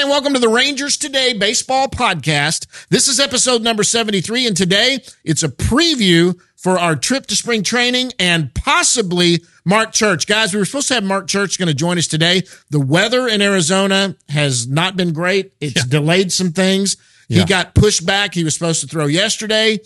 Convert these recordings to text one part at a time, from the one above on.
And welcome to the Rangers Today Baseball Podcast. This is episode number 73, and today it's a preview for our trip to spring training and possibly Mark Church. Guys, we were supposed to have Mark Church going to join us today. The weather in Arizona has not been great, it's yeah. delayed some things. He got pushed back. He was supposed to throw yesterday.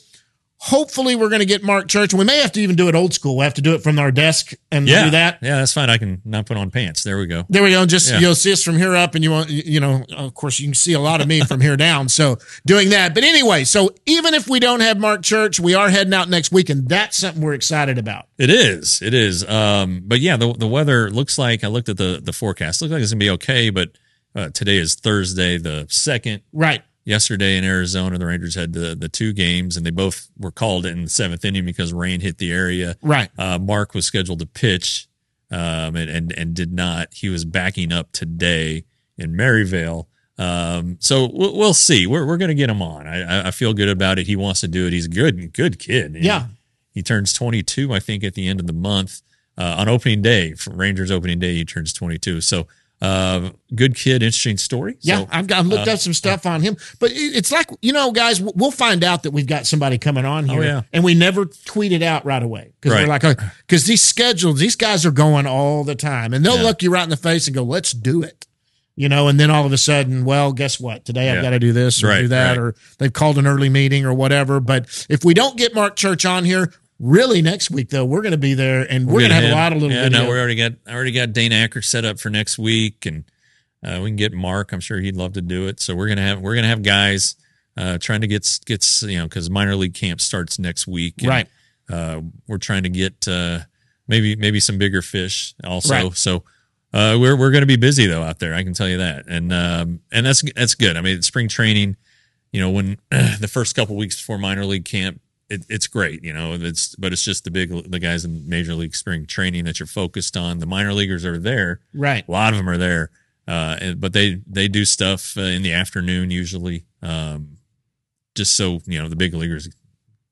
Hopefully, we're going to get Mark Church. We may have to even do it old school. We have to do it from our desk and yeah. do that. Yeah, that's fine. I can not put on pants. There we go. There we go. Just yeah. you'll see us from here up, and you want you know, of course, you can see a lot of me from here down. So doing that. But anyway, so even if we don't have Mark Church, we are heading out next week, and that's something we're excited about. It is. It is. Um, but yeah, the the weather looks like I looked at the the forecast. Looks like it's gonna be okay. But uh, today is Thursday, the second. Right yesterday in Arizona, the Rangers had the the two games, and they both were called in the seventh inning because rain hit the area. Right. Uh, Mark was scheduled to pitch, um, and, and and did not. He was backing up today in Maryvale. Um, so we'll, we'll see. We're we're gonna get him on. I I feel good about it. He wants to do it. He's a good good kid. Yeah. He, he turns 22, I think, at the end of the month. Uh, on opening day, for Rangers opening day, he turns 22. So uh, good kid, interesting story. Yeah, so, I've, I've looked uh, up some stuff on him, but it's like you know, guys, we'll find out that we've got somebody coming on here, oh, yeah. and we never tweet it out right away because right. we're like, because oh, these schedules, these guys are going all the time, and they'll yeah. look you right in the face and go, "Let's do it," you know, and then all of a sudden, well, guess what? Today I've got to do this or right, do that, right. or they've called an early meeting or whatever. But if we don't get Mark Church on here, Really, next week though, we're going to be there, and we're, we're going to have, have, a lot of little. Yeah, video. no, we already got. I already got Dane Acker set up for next week, and uh, we can get Mark. I'm sure he'd love to do it. So we're gonna have we're gonna have guys uh, trying to get get you know because minor league camp starts next week. And, right. Uh, we're trying to get uh, maybe maybe some bigger fish also. Right. So uh, we're we're going to be busy though out there. I can tell you that, and um, and that's that's good. I mean, spring training. You know, when the first couple weeks before minor league camp, it, it's great. You know, it's but it's just the big the guys in major league spring training that you're focused on. The minor leaguers are there. Right. A lot of them are there uh, but they they do stuff uh, in the afternoon usually, um, just so you know the big leaguers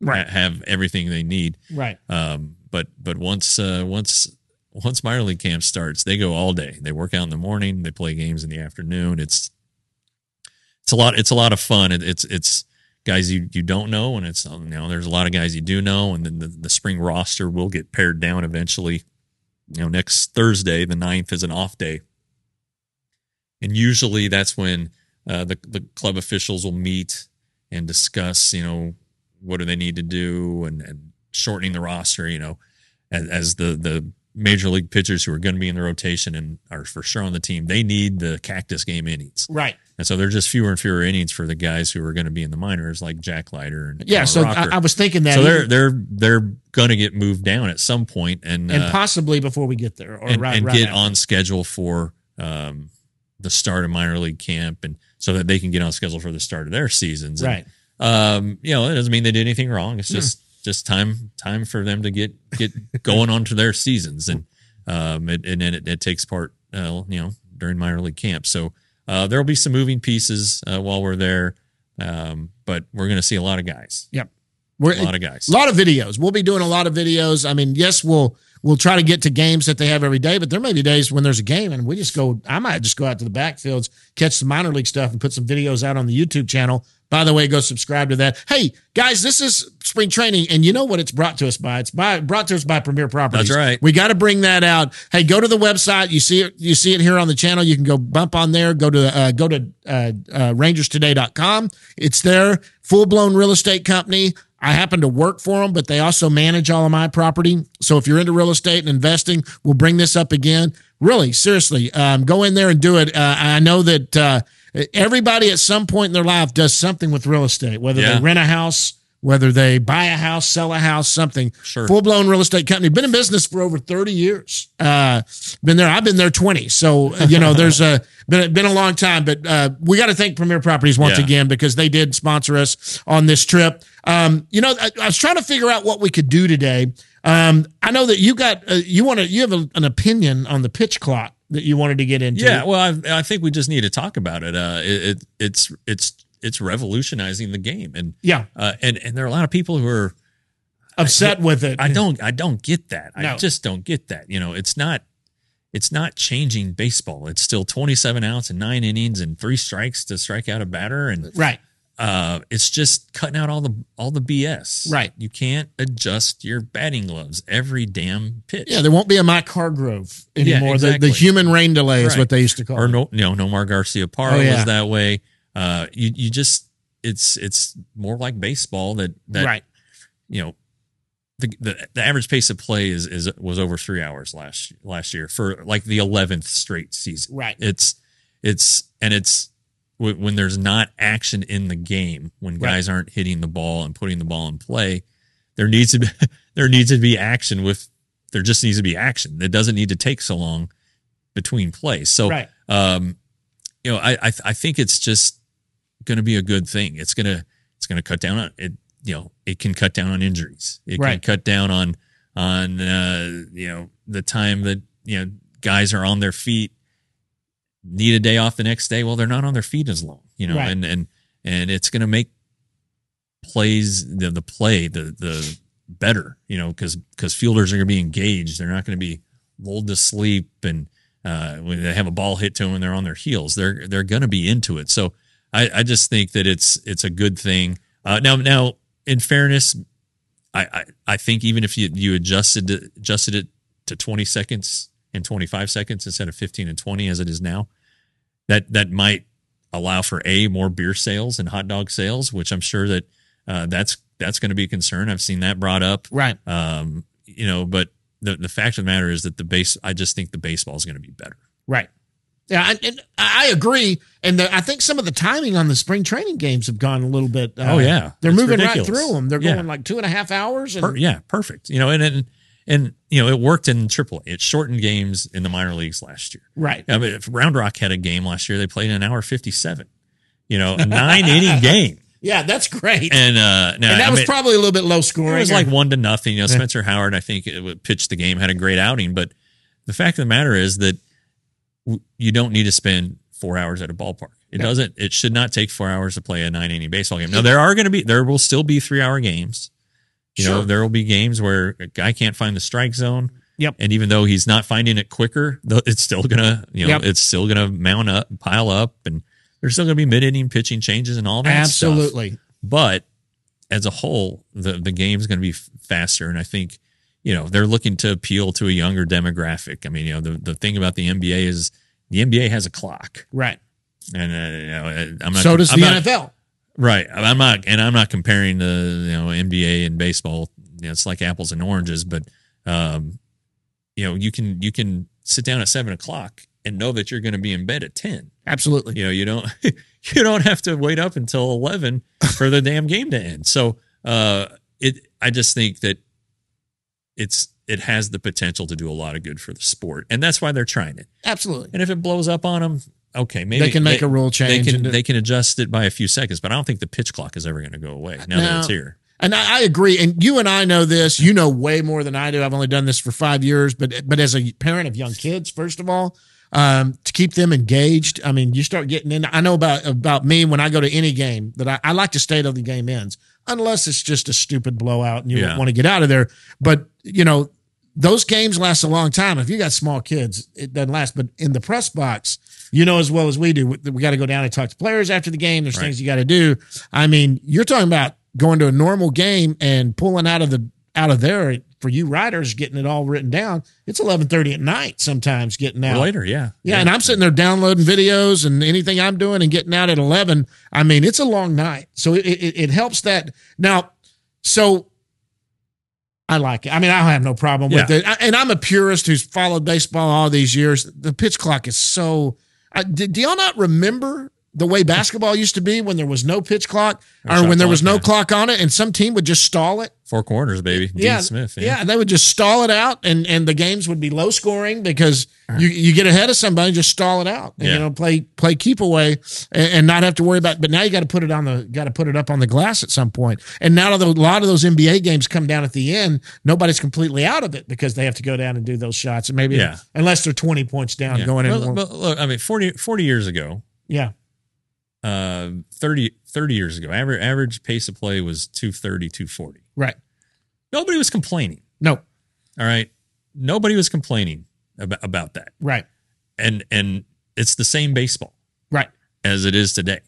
right. ha- have everything they need. Right. Um, but but once uh, once once minor league camp starts, they go all day. They work out in the morning. They play games in the afternoon. It's it's a lot. It's a lot of fun. It, it's it's guys you you don't know, and it's you know there's a lot of guys you do know, and then the, the spring roster will get pared down eventually. You know, next Thursday, the 9th, is an off day and usually that's when uh, the the club officials will meet and discuss, you know, what do they need to do and, and shortening the roster, you know, as, as the the major league pitchers who are going to be in the rotation and are for sure on the team, they need the cactus game innings, right? And so they're just fewer and fewer innings for the guys who are going to be in the minors, like Jack Leiter and yeah. So I, I, was thinking that. So they're they're they're going to get moved down at some point, and and uh, possibly before we get there, or and, right, and right get after. on schedule for um, the start of minor league camp and so that they can get on schedule for the start of their seasons. Right. And, um, you know, it doesn't mean they did anything wrong. It's just mm. just time time for them to get get going on to their seasons and um it, and then it, it takes part uh, you know during minor league camp. So uh, there'll be some moving pieces uh, while we're there, um, but we're going to see a lot of guys. Yep, we're, a lot of guys, a lot of videos. We'll be doing a lot of videos. I mean, yes, we'll we'll try to get to games that they have every day, but there may be days when there's a game and we just go, I might just go out to the backfields, catch some minor league stuff and put some videos out on the YouTube channel. By the way, go subscribe to that. Hey, guys, this is spring training, and you know what it's brought to us by? It's by brought to us by Premier Properties. That's right. We got to bring that out. Hey, go to the website. You see it. You see it here on the channel. You can go bump on there. Go to uh, go to uh, uh, rangerstoday.com. It's there. Full blown real estate company. I happen to work for them, but they also manage all of my property. So if you're into real estate and investing, we'll bring this up again. Really, seriously, um, go in there and do it. Uh, I know that uh, everybody at some point in their life does something with real estate, whether Yeah. they rent a house, whether they buy a house, sell a house, something. Sure. Full blown real estate company. Been in business for over 30 years. Uh, been there. I've been there 20. So, you know, there's a, been, been a long time, but uh, we got to thank Premier Properties once Yeah. again because they did sponsor us on this trip. Um, you know, I, I was trying to figure out what we could do today. Um, I know that you got, uh, you want to, you have a, an opinion on the pitch clock that you wanted to get into. Yeah, well, I, I think we just need to talk about it. Uh, it, it it's it's it's revolutionizing the game, and Yeah. uh, and and there are a lot of people who are. Upset with it. I don't I don't get that. No. I just don't get that. You know, it's not it's not changing baseball. It's still 27 outs and nine innings and three strikes to strike out a batter, and Right. Uh, it's just cutting out all the all the BS. Right. You can't adjust your batting gloves every damn pitch. Yeah, there won't be a Mike Hargrove Yeah, anymore. the, exactly. the human rain delay is Right. what they used to call or it. no, you know, Nomar Garciaparra Oh, yeah. was that way. Uh, you you just it's it's more like baseball that that right. you know the, the the average pace of play is is was over three hours last last year for like the eleventh straight season. Right. It's it's and it's when there's not action in the game when Right. guys aren't hitting the ball and putting the ball in play. There needs to be there needs to be action with there just needs to be action. It doesn't need to take so long between plays. So Right. um, you know, I I, I think it's just going to be a good thing. It's gonna it's gonna cut down on it. You know, it can cut down on injuries. It Right. can cut down on on uh, you know the time that you know guys are on their feet, need a day off the next day. Well, they're not on their feet as long. You know, Right. and and and it's gonna make plays the the play the the better. You know, because because fielders are gonna be engaged. They're not gonna be lulled to sleep and uh, when they have a ball hit to them and they're on their heels, they're they're going to be into it. So I, I just think that it's it's a good thing. Uh, now now in fairness, I, I I think even if you you adjusted adjusted it to 20 seconds and 25 seconds instead of 15 and 20 as it is now, that that might allow for a more beer sales and hot dog sales, which I'm sure that uh, that's that's going to be a concern. I've seen that brought up. Right. Um, you know, but the the fact of the matter is that the base. I just think the baseball is going to be better. Right. Yeah, and, and I agree, and the, I think some of the timing on the spring training games have gone a little bit. uh, Oh, yeah. they're It's moving ridiculous. right through them. They're Yeah. going like two and a half hours, and Per- yeah, perfect. You know, and and and you know, it worked in AAA. It shortened games in the minor leagues last year. right. I mean, if Round Rock had a game last year, they played an hour fifty-seven. You know, a nine inning game, Yeah, that's great. and uh, now And that I was mean, probably a little bit low scoring. it was like one to nothing. You know, Spencer Howard, I think, it would pitch the game, had a great outing. But the fact of the matter is that w- you don't need to spend four hours at a ballpark. It No. doesn't. It should not take four hours to play a nine inning baseball game. Now there are going to be, there will still be three hour games. You know, there will be games where a guy can't find the strike zone. Yep. And even though he's not finding it quicker, it's still gonna, you know, Yep. it's still gonna mount up, pile up, and there's still gonna be mid inning pitching changes and all that. stuff. absolutely. But as a whole, the the game's going to be faster, and I think you know they're looking to appeal to a younger demographic. I mean, you know, the the thing about the NBA is the NBA has a clock, Right. and uh, you know, I'm not. So does I'm the not- NFL. Right. I'm not, and I'm not comparing the you know NBA and baseball. You know, it's like apples and oranges, but um, you know, you can you can sit down at seven o'clock and know that you're going to be in bed at ten. Absolutely. You know, you don't you don't have to wait up until eleven for the damn game to end. So, uh, it I just think that it's it has the potential to do a lot of good for the sport, and that's why they're trying it. Absolutely. And if it blows up on them, okay, maybe They can make a rule They change can they can adjust it by a few seconds, but I don't think the pitch clock is ever going to go away now that it's here. And I, I agree. And you and I know this. You know way more than I do. I've only done this for five years, but but as a parent of young kids, first of all, um, to keep them engaged. I mean, you start getting in. I know about about me when I go to any game that I, I like to stay till the game ends, unless it's just a stupid blowout and you Yeah. want to get out of there. But you know, those games last a long time. If you got small kids, it doesn't last. But in the press box, you know as well as we do, we, we got to go down and talk to players after the game. There's Right. things you got to do. I mean, you're talking about going to a normal game and pulling out of the out of there for you writers getting it all written down. It's 11:30 at night sometimes getting out. Later, yeah. Yeah, and I'm sitting there downloading videos and anything I'm doing and getting out at 11. I mean, it's a long night. So it, it, it helps that. Now, so I like it. I mean, I have no problem with Yeah. it. I- And I'm a purist who's followed baseball all these years. The pitch clock is so. Do y'all not remember the way basketball used to be when there was no pitch clock Or or when there was no yeah. clock on it and some team would just stall it Four corners, baby. yeah, Dean Smith. Yeah. they would just stall it out, and and the games would be low scoring because uh-huh. you you get ahead of somebody, just stall it out, and, Yeah. you know, play play keep away, and, and not have to worry about. But now you got to put it on the got to put it up on the glass at some point. And now that a lot of those NBA games come down at the end, nobody's completely out of it because they have to go down and do those shots, and maybe Yeah. unless they're twenty points down Yeah. going in. But, well, look, I mean, 40, 40 years ago, yeah, uh, 30, 30 years ago, average average pace of play was 230, 240. right. Nobody was complaining. No, All right. Nobody was complaining about, about that. right, And and it's the same baseball right. as it is today.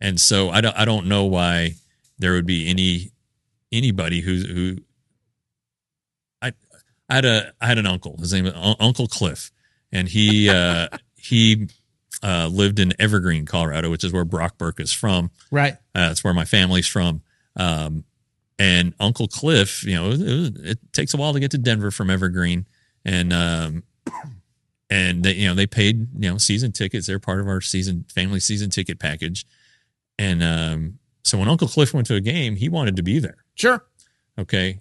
And so I don't I don't know why there would be any anybody who who I I had a I had an uncle. His name was Uncle Cliff, and he uh, he uh, lived in Evergreen, Colorado, which is where Brock Burke is from. Right. Uh, that's where my family's from. Um, and Uncle Cliff, you know, it, it, it takes a while to get to Denver from Evergreen, and um, and they, you know, they paid you know season tickets. They're part of our season family season ticket package, and um, so when Uncle Cliff went to a game, he wanted to be there. Sure. Okay,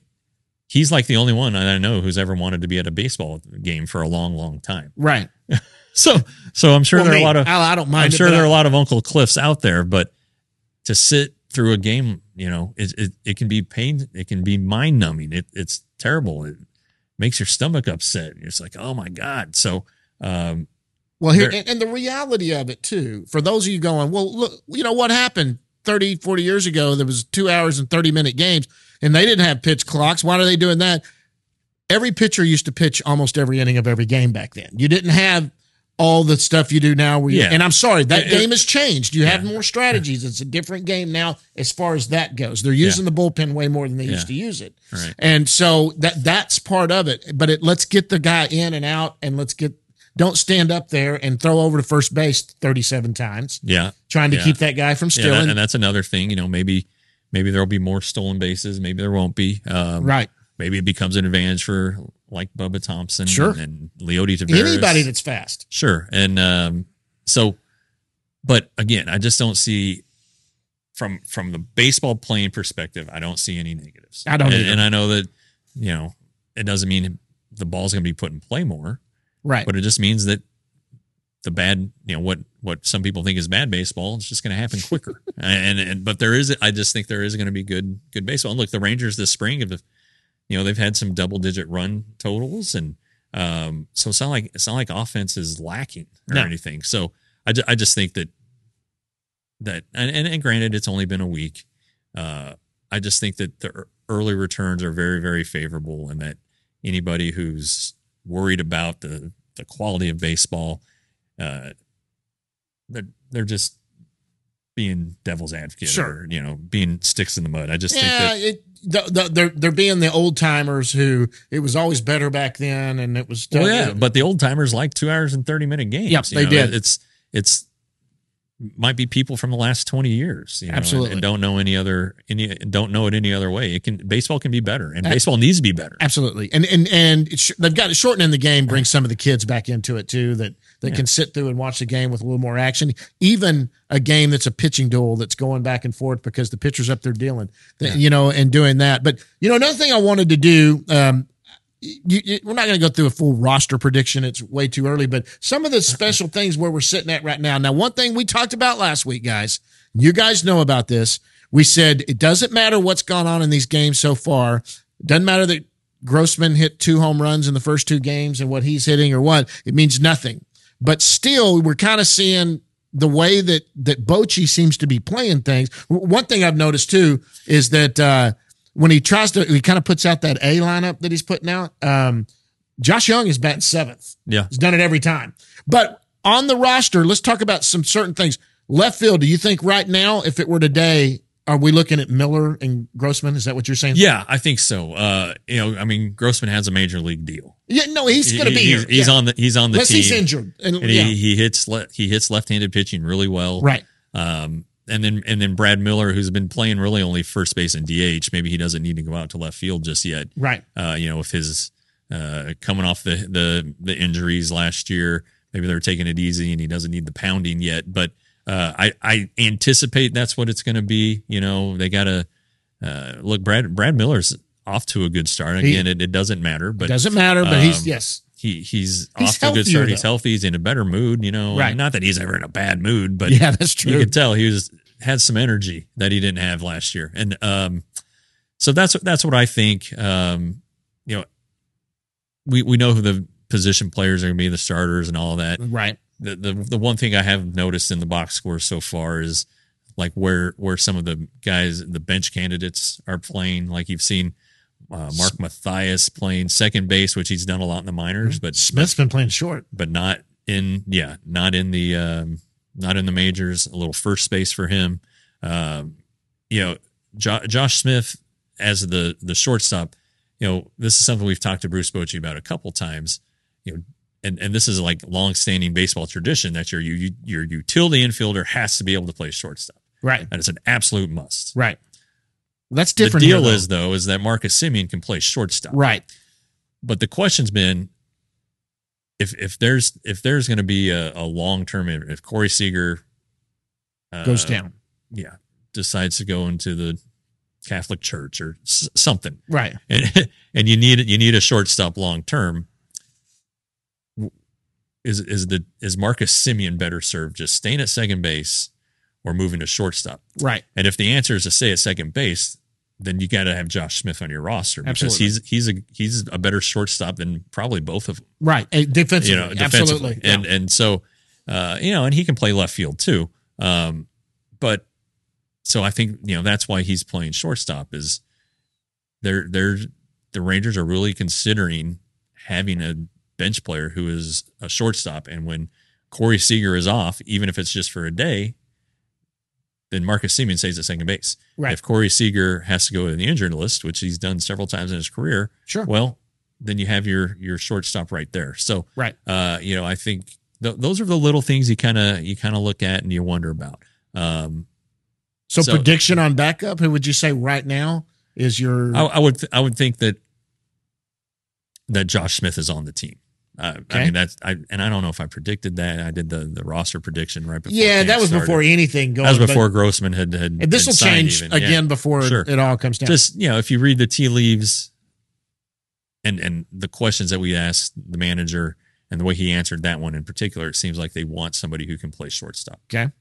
he's like the only one I know who's ever wanted to be at a baseball game for a long, long time. Right. So, so I'm sure Well, there are me, a lot of I, I don't mind. I'm it, sure there I- are a lot of Uncle Cliffs out there, but to sit through a game, you know, it it, it can be pain. It can be mind numbing. It, it's terrible. It makes your stomach upset. It's like, oh my god. So, um, Well, here, and, and the reality of it too, for those of you going, well, look, you know what happened 30, 40 years ago? There was two hours and 30 minute games and they didn't have pitch clocks. Why are they doing that? Every pitcher used to pitch almost every inning of every game back then. You didn't have all the stuff you do now. Where Yeah. And I'm sorry, that It- game has changed. You have more strategies. It's a different game now as far as that goes. They're using the bullpen way more than they used to use it. right. And so that that's part of it. But it let's get the guy in and out and let's get don't stand up there and throw over to first base 37 times Yeah. trying to Yeah. keep that guy from Yeah. stealing. and that's another thing. You know, maybe maybe there'll be more stolen bases. Maybe there won't be. Um, right. Maybe it becomes an advantage for like Bubba Thompson. Sure. And, and Leody Taveras. Anybody that's fast. Sure. And um, so, but again, I just don't see from from the baseball playing perspective, I don't see any negatives. I don't And, and I know that you know it doesn't mean the ball's going to be put in play more, Right. but it just means that the bad, you know, what what some people think is bad baseball, it's just going to happen quicker. and, and but there is, I just think there is going to be good good baseball. And look, the Rangers this spring have, you know, they've had some double digit run totals, and um, so it's not like it's not like offense is lacking or No. anything. So I, ju- I just think that that and, and and granted it's only been a week. Uh, I just think that the early returns are very very favorable, and that anybody who's worried about the the quality of baseball, uh, they're they're just being devil's advocate, Sure. or, you know, being sticks in the mud. I just think Yeah, that it, the, the, they're they're being the old timers who it was always better back then, and it was Well, yeah, but the old timers like two hours and thirty minute games. Yep, they know, did. It's it's might be people from the last twenty years, you know, Absolutely. and, don't know any other any don't know it any other way. It can baseball can be better, and baseball needs to be better. Absolutely, and and and it's, they've got it shortening the game, bring some of the kids back into it too. That that can sit through and watch the game with a little more action. Even a game that's a pitching duel that's going back and forth because the pitcher's up there dealing, th- you know, and doing that. But you know, another thing I wanted to do. Um, you, you, we're not going to go through a full roster prediction. It's way too early, but some of the special things where we're sitting at right now. Now, one thing we talked about last week, guys, you guys know about this. We said it doesn't matter what's gone on in these games so far. It doesn't matter that Grossman hit two home runs in the first two games and what he's hitting or what. It means nothing. But still, we're kind of seeing the way that that Bochy seems to be playing things. One thing I've noticed too is that uh, when he tries to, he kind of puts out that A lineup that he's putting out. Um, Josh Jung is batting seventh. Yeah, He's done it every time. But on the roster, let's talk about some certain things. Left field, do you think right now, if it were today, are we looking at Miller and Grossman? Is that what you're saying? yeah, I think so. Uh, you know, I mean, Grossman has a major league deal. Yeah, no, he's going to be He-. He's, he's Yeah. on the he's on the Unless team. he's injured. And, and yeah, he, he hits le- he hits left-handed pitching really well. right. Um, and then and then Brad Miller, who's been playing really only first base and DH. Maybe he doesn't need to go out to left field just yet. Right. Uh, you know, with his uh, coming off the the the injuries last year, maybe they're taking it easy and he doesn't need the pounding yet. But uh, I I anticipate that's what it's going to be. You know, they got to uh, look. Brad Brad Miller's off to a good start. He- Again, it, it doesn't matter, but Doesn't matter, but he's um, yes. he he's, He's off to a good start. He's healthy. He's in a better mood. You know, Right. Not that he's ever in a bad mood, but yeah, that's true. you could tell he was had some energy that he didn't have last year, and um, so that's that's what I think. Um, you know, we we know who the position players are going to be, the starters, and all that. Right. The, the the one thing I have noticed in the box score so far is like where where some of the guys, the bench candidates, are playing. Like you've seen. Uh, Mark Mathias playing second base, which he's done a lot in the minors, but Smith's been playing short. but not in yeah not in the um not in the majors a little first base for him um you know jo- josh smith as the the shortstop you know this is something we've talked to bruce bochy about a couple times you know and and this is like long-standing baseball tradition that your you, your utility infielder has to be able to play shortstop Right. and it's an absolute must Right. That's different. the deal here, though. is though is that marcus semien can play shortstop right. but the question's been if if there's if there's going to be a, a long term if Corey Seager uh, Goes down. yeah, decides to go into the Catholic Church or s- something, Right. and and you need you need a shortstop long term. Is is the is Marcus Semien better served just staying at second base or moving to shortstop? Right. And if the answer is to stay at second base, then you got to have Josh Smith on your roster because Absolutely. he's he's a he's a better shortstop than probably both of them. Right. Defensively. You know, defensively, Absolutely. and and so uh, you know, and he can play left field too. Um, but so I think you know that's why he's playing shortstop is they're they're the Rangers are really considering having a bench player who is a shortstop, and when Corey Seager is off, even if it's just for a day, then Marcus Semien stays at second base. Right. If Corey Seager has to go to the injured list, which he's done several times in his career, Sure. well, then you have your your shortstop right there. So, Right. uh, you know, I think th- those are the little things you kind of you kind of look at and you wonder about. Um, So, So- prediction on backup, who would you say right now is your I, I would th- I would think that that Josh Smith is on the team. Uh, I mean that's I and I don't know if I predicted that. I did the the roster prediction right before. Yeah, that was started. before anything going. That was before Grossman had had. and this will change even. Yeah. again before Sure. it all comes down. just you know if you read the tea leaves and and the questions that we asked the manager and the way he answered that one in particular it seems like they want somebody who can play shortstop okay.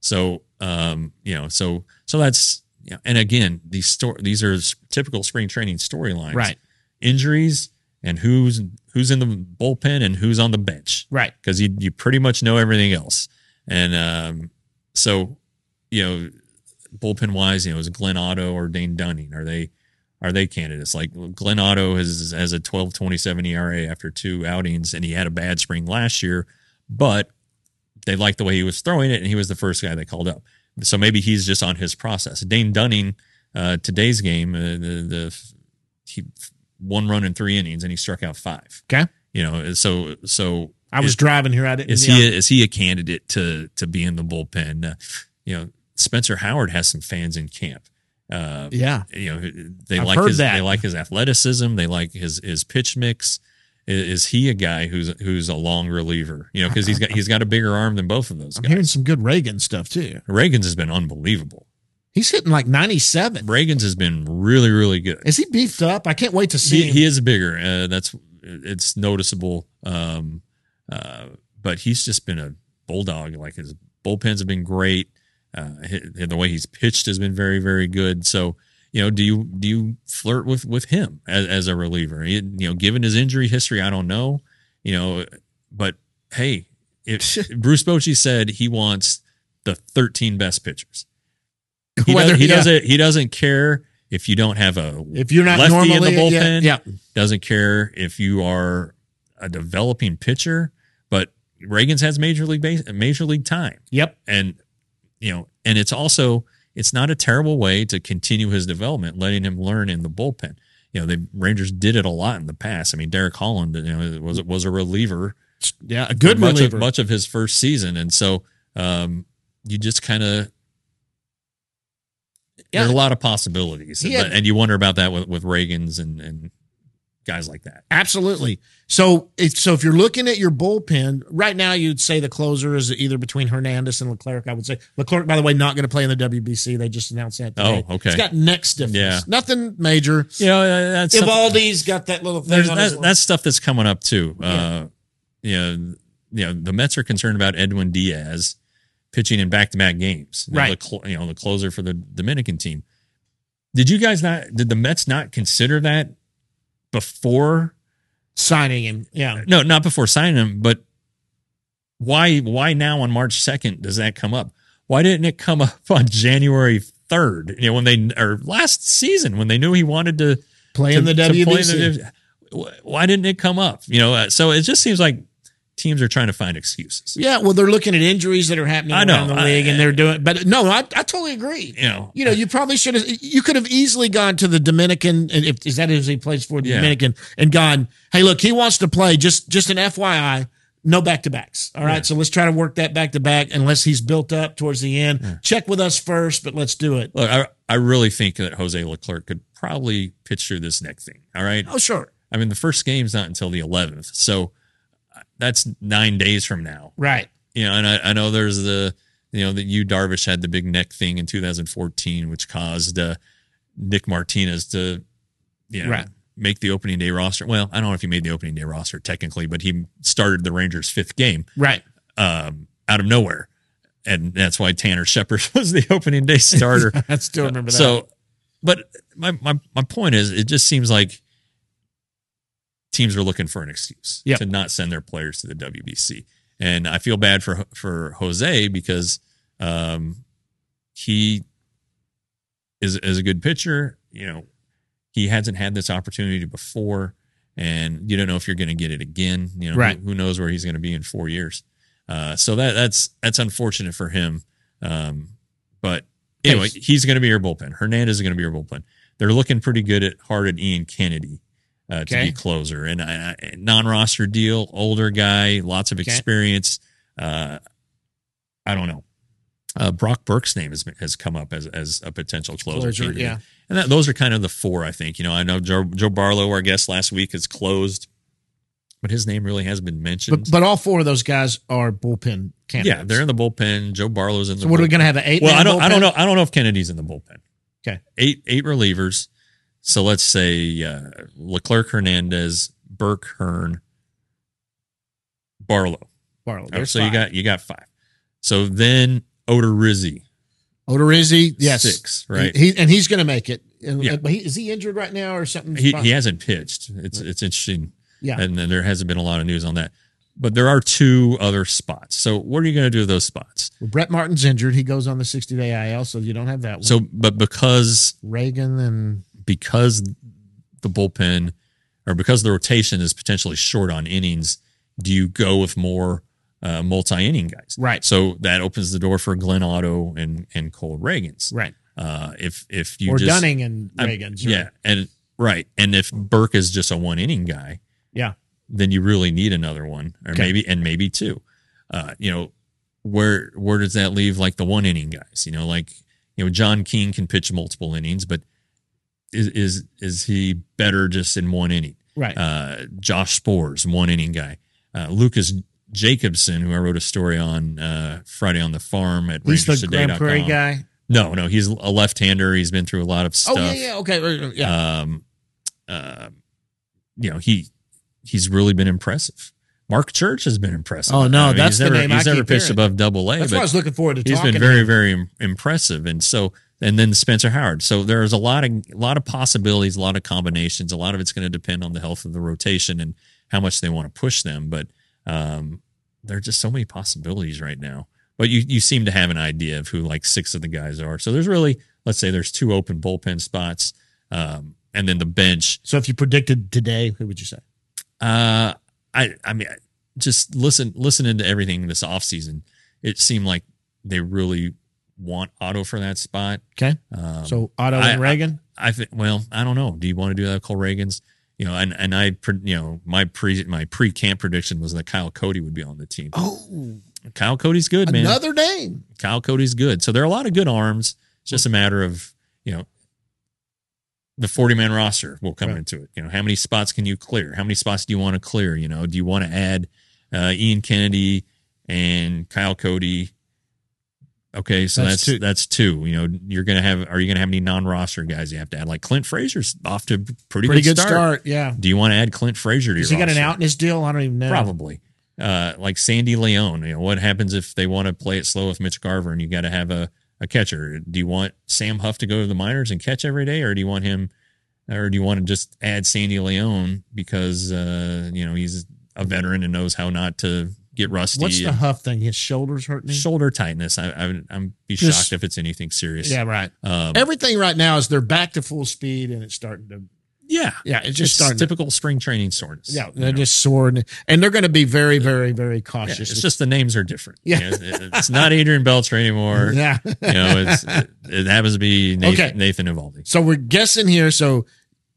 so um you know so so that's you know, and again these store these are typical spring training storylines Right. injuries and who's who's in the bullpen and who's on the bench Right. because you you pretty much know everything else. And um, so, you know, bullpen wise, you know, is Glenn Otto or Dane Dunning? Are they are they candidates? Like Glenn Otto has has a 12 27 ERA after two outings, and he had a bad spring last year, but they liked the way he was throwing it, and he was the first guy they called up. So maybe he's just on his process. Dane Dunning, uh, today's game, uh, the, the he one run in three innings, and he struck out five. Okay. You know, so so I was is- driving here. I didn't. is yeah. he is he a candidate to to be in the bullpen? Uh, you know, Spencer Howard has some fans in camp. Uh, Yeah. you know, they I've like his that. they like his athleticism. They like his his pitch mix. I- Is, he a guy who's who's a long reliever? You know, because he's got he's got a bigger arm than both of those I'm guys. hearing some good Reagan stuff too. Ragans has been unbelievable. He's hitting like 97. Ragans has been really really good. Is he beefed up? I can't wait to see he, him. he is bigger. Uh, that's it's noticeable. Um, uh, but he's just been a bulldog. Like his bullpens have been great. Uh, hi- the way he's pitched has been very very good. So you know, do you do you flirt with with him as, as a reliever? He- you know, given his injury history, I don't know. You know, but hey, if Bruce Bochy said he wants the 13 best pitchers. He, Whether- does, he yeah. doesn't he doesn't care if you don't have a if you're not lefty normally in the bullpen yeah, yeah. doesn't care if you are a developing pitcher, but Ragans has major league base, major league time, Yep. and you know, and it's also it's not a terrible way to continue his development, letting him learn in the bullpen. You know, the Rangers did it a lot in the past. I mean, Derek Holland, you know, was was a reliever, Yeah. A good much reliever. of much of his first season, and so um, you just kind of Yeah. there's a lot of possibilities, had- and you wonder about that with with Ragans and and guys like that. Absolutely. So, if, so if you're looking at your bullpen right now, you'd say the closer is either between Hernandez and Leclerc. I would say Leclerc, by the way, not going to play in the WBC. They just announced that. Today. Oh, okay. He's got neck stiffness. Yeah. Nothing major. You know, uh, that's Eovaldi's got that little thing. on that, that's stuff that's coming up too. Uh, you know, you know, the Mets are concerned about Edwin Diaz pitching in back-to-back games. You know, Right. The, you know, the closer for the Dominican team. Did you guys not? Did the Mets not consider that before? signing him. Yeah. No, not before signing him, but why? Why now on March second does that come up? Why didn't it come up on January third? You know, when they or last season when they knew he wanted to Play in the to- to WBC. in the- why didn't it come up? You know, uh, so it just seems like teams are trying to find excuses. Yeah, well, they're looking at injuries that are happening I know. around the I- league, and they're doing. But no, I, I totally agree. You know, You know, you probably should have. You could have easily gone to the Dominican, and if is that who he plays for the Yeah. Dominican, and gone, hey, look, he wants to play. Just just an FYI, no back to backs. All right, Yeah. so let's try to work that back to back, unless he's built up towards the end. Check with us first, but let's do it. look, I I really think that Jose Leclerc could probably pitch through this next thing. All right, Oh, sure, I mean the first game's not until the 11th, so that's nine days from now. right. You know, and I, I know there's the you know that you Darvish had the big neck thing in 2014, which caused uh, Nick Martinez to you know Right. make the opening day roster. Well, I don't know if he made the opening day roster technically, but he started the Rangers' fifth game Right. um, out of nowhere, and that's why Tanner Scheppers was the opening day starter. I still remember that. So, but my, my my point is, it just seems like teams are looking for an excuse Yep. to not send their players to the WBC, and I feel bad for for Jose because um, he is is a good pitcher. You know, he hasn't had this opportunity before, and you don't know if you're going to get it again. You know, Right. who, who knows where he's going to be in four years. Uh, so that that's that's unfortunate for him. Um, but anyway, he's going to be your bullpen. Hernandez is going to be your bullpen. They're looking pretty good at hard at Ian Kennedy uh, to Okay. be closer and uh, non-roster deal, older guy, lots of Okay. experience. Uh, I don't know. Uh, Brock Burke's name has has come up as as a potential closer. Closer, yeah. and that, those are kind of the four. I think you know. I know Joe, Joe Barlow, our guest last week, is closed, but his name really has been mentioned. but but all four of those guys are bullpen candidates. yeah, they're in the bullpen. Joe Barlow's in the. So what are we going to have an eight? Well, I don't. I don't know. I don't know if Kennedy's in the bullpen. Okay. Eight eight relievers. So let's say uh, Leclerc, Hernandez, Burke, Hearn, Barlow. Barlow. So you got you got five. So then Odorizzi, Odorizzi, yes, six, right? He, and he's going to make it. Yeah. But he, is he injured right now or something? He, he hasn't pitched. It's it's interesting, yeah. and there hasn't been a lot of news on that. But there are two other spots. So what are you going to do with those spots? Well, Brett Martin's injured. He goes on the 60 day IL, so you don't have that one. So, but because Reagan and because the bullpen or because the rotation is potentially short on innings, do you go with more uh, multi inning guys? Right. So that opens the door for Glenn Otto and and Cole Ragans. right Uh, if if you or just, Dunning and Ragans. yeah, and right, and if Burke is just a one inning guy, yeah. then you really need another one, or Okay. maybe and maybe two. Uh, you know, where where does that leave like the one inning guys? You know, like you know, John King can pitch multiple innings, but is is is he better just in one inning? Right. Uh, Josh Sborz, one inning guy. Uh, Lucas Jacobson, who I wrote a story on uh, Friday on the farm at he's the Grand Prairie guy. No, no, he's a left-hander. He's been through a lot of stuff. Oh, yeah, yeah. Okay. Yeah. Um, uh, you know, he he's really been impressive. Mark Church has been impressive. Oh, no, that's he's the never, name I He's never keep pitched hearing. above Double A, That's what I was looking forward to he's been very, very impressive. And so, and then Spencer Howard. So there's a lot of a lot of possibilities, a lot of combinations. A lot of it's going to depend on the health of the rotation and how much they want to push them. But um, there are just so many possibilities right now. But you you seem to have an idea of who like six of the guys are. So there's really, let's say, there's two open bullpen spots, um, and then the bench. So if you predicted today, who would you say? Uh, I I mean, just listen listening to everything this offseason, it seemed like they really want Otto for that spot. Okay. Um, So Otto I- and Reagan. I think. Well, I don't know. Do you want to do that, with Cole Ragans? You know, and and I, you know, my pre my pre camp prediction was that Kyle Cody would be on the team. oh, Kyle Cody's good, man. another name. Kyle Cody's good. So there are a lot of good arms. It's just a matter of you know the 40 man roster will come Right. into it. You know, how many spots can you clear? How many spots do you want to clear? You know, do you want to add uh, Ian Kennedy and Kyle Cody? Okay, so That's that's two. that's two. You know, you're gonna have. Are you gonna have any non-roster guys you have to add? Like Clint Frazier's off to pretty, Pretty good, good start. start. Yeah. Do you want to add Clint Frazier to Has your he got an out in his deal? I don't even know. Probably. Uh, like Sandy Leon. You know, what happens if they want to play it slow with Mitch Garver and you got to have a, a catcher? Do you want Sam Huff to go to the minors and catch every day, or do you want him, or do you want to just add Sandy Leon because uh, you know he's a veteran and knows how not to get rusty? What's the Huff thing? His shoulders hurting shoulder tightness? I, I would, I'm be Just- shocked if it's anything serious. Yeah, right. Um, Everything right now is they're back to full speed and it's starting to. yeah. Yeah, it's It's just starting. to- typical spring training soreness. yeah, they're know? just sore and, and they're going to be very, very, very Yeah, cautious. it's just the names are different. Yeah. You know, it's not Adrian Beltre anymore. yeah. you know, it's, it, it happens to be Nathan, Okay. Nathan Eovaldi. So we're guessing here. So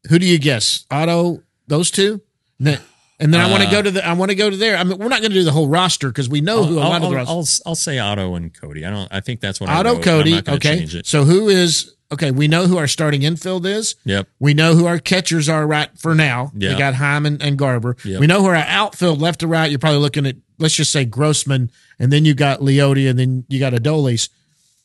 who do you guess? Otto, those two, and then, I want to Uh, go to the. I want to go to there. I mean, we're not going to do the whole roster because we know who a I'll, lot of the I'll. I'll, I'll say Otto and Cody. I don't. I think that's what I Otto, wrote. I'm Cody. Okay. So who is? Okay, we know who our starting infield is. Yep. We know who our catchers are right for now. We got Hyman and Garver. Yep. We know who our outfield left to right. You're probably looking at let's just say Grossman, and then you got Leody, and then you got Adolis.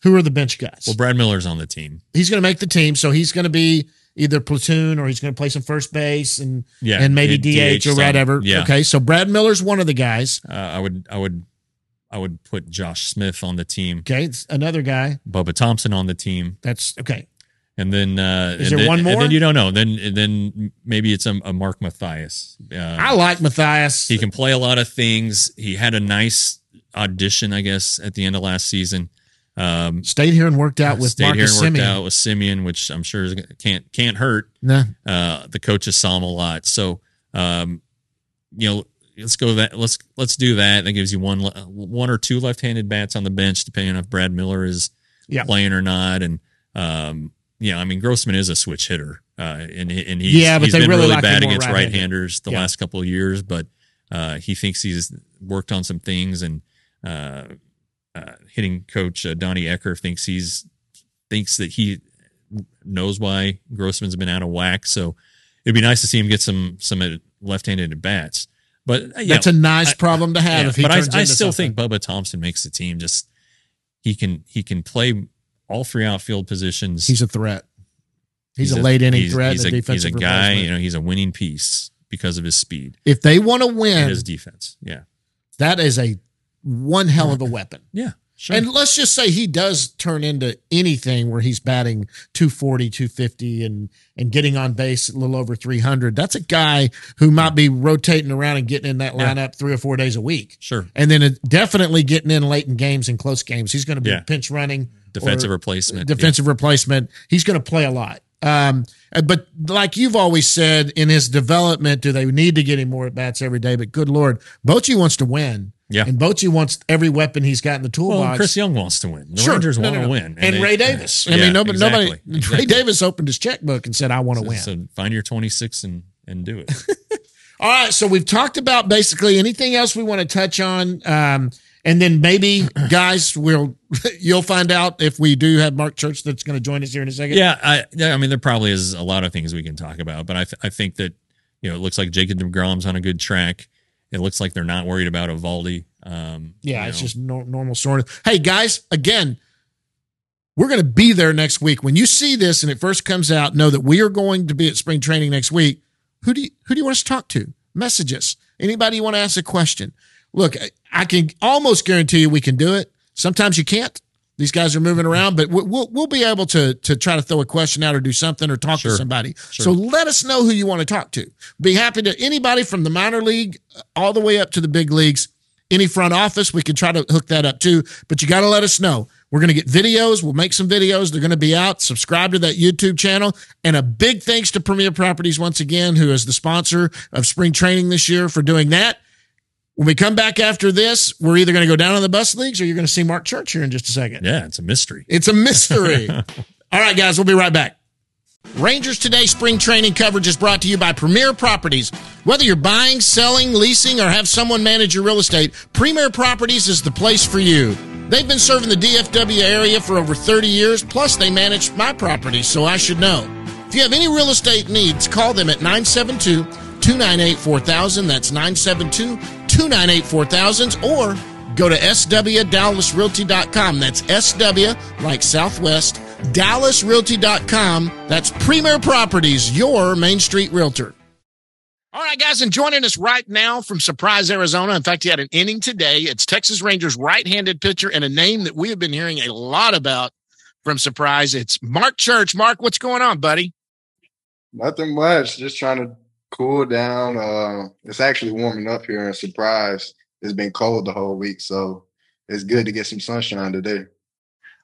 Who are the bench guys? Well, Brad Miller's on the team. he's going to make the team, so he's going to be either platoon or he's going to play some first base and Yeah, and maybe D- DH, or whatever. Yeah. Okay, so Brad Miller's one of the guys. Uh, I would. I would. I would put Josh Smith on the team. Okay, it's another guy. Bubba Thompson on the team, That's okay. and then uh, Is and there then, one And more? then you don't know. Then then maybe it's a, a Mark Mathias. Uh, I like Mathias. he can play a lot of things. He had a nice audition, I guess, at the end of last season. Um, Stayed here and worked out with stayed here Marcus and worked Semien. out with Semien, which I'm sure is, can't can't hurt. Nah. Uh, the coaches saw him a lot, so um, you know, let's go that let's let's do that. That gives you one one or two left-handed bats on the bench, depending on if Brad Miller is Yeah. playing or not. And um, yeah, I mean Grossman is a switch hitter, uh, and and he's, Yeah, but he's they been really really, bad against right-handers the Yeah. last couple of years, but uh, he thinks he's worked on some things and. Uh, uh, hitting coach uh, Donnie Ecker thinks he's thinks that he knows why Grossman's been out of whack. So it'd be nice to see him get some some left-handed at bats. But uh, yeah, That's a nice I- problem to have yeah, if he but I, I still something. think Bubba Thompson makes the team. Just he can he can play all three outfield positions. he's a threat. He's, a, late inning he's- threat. He's a, he's a guy. You know, he's a winning piece because of his speed if they want to win, his defense. Yeah, that is a one hell of a weapon. yeah, sure. And let's just say he does turn into anything where he's batting 240, 250 and and getting on base a little over 300. That's a guy who might be rotating around and getting in that Yeah. lineup 3 or 4 days a week. sure. And then definitely getting in late in games and close games. He's going to be Yeah. pinch running, Defensive replacement. defensive replacement. He's going to play a lot. Um, but like you've always said, in his development, do they need to get him more at bats every day? But good lord, Bochy wants to win. Yeah. and Bochy wants every weapon he's got in the toolbox. Well, Chris Young wants to win. The Sure. Rangers No, want no, to win, And, they- Ray Davis. I Yeah, mean, nobody, exactly. nobody. Ray Davis opened his checkbook and said, "I want to So, win." so find your 26 and and do it. All right, so we've talked about basically anything else we want to touch on, um, and then maybe, guys, we'll you'll find out if we do have Mark Church that's going to join us here in a second. Yeah, I, yeah, I mean, there probably is a lot of things we can talk about, but I, th- I think that you know it looks like Jacob Degrom's on a good track. It looks like they're not worried about Eovaldi. Um, Yeah, you it's just nor- normal of. Hey guys, again, we're going to be there next week. When you see this and it first comes out, know that we are going to be at spring training next week. Who do you who do you want us to talk to? Message us. Anybody you want to ask a question? Look, I can almost guarantee you we can do it. Sometimes you can't. These guys are moving around, but we- we'll we'll be able to to try to throw a question out or do something or talk to somebody. Sure. So let us know who you want to talk to. Be happy to anybody from the minor league all the way up to the big leagues any front office, we can try to hook that up too. But you got to let us know. We're going to get videos. We'll make some videos. They're going to be out. Subscribe to that YouTube channel. And a big thanks to Premier Properties once again, who is the sponsor of spring training this year for doing that. When we come back after this, we're either going to go down on the bus leagues or you're going to see Mark Church here in just a second. yeah, it's a mystery. It's a mystery. All right, guys, we'll be right back. Rangers Today spring training coverage is brought to you by Premier Properties. Whether you're buying, selling, leasing, or have someone manage your real estate, Premier Properties is the place for you. They've been serving the DFW area for over 30 years, plus they manage my property, so I should know. If you have any real estate needs, call them at 972 298 4000. That's 972 298 4000 or go to swdallasrealty.com. That's SW like Southwest, dallasrealty.com. That's Premier Properties, your Main Street Realtor. All right, guys, and joining us right now from Surprise, Arizona. In fact, he had an inning today. It's Texas Rangers right-handed pitcher and a name that we have been hearing a lot about from Surprise. It's Mark Church. Mark, what's going on, buddy? Nothing much. Just trying to cool down. Uh, it's actually warming up here in Surprise. It's been cold the whole week, so it's good to get some sunshine today.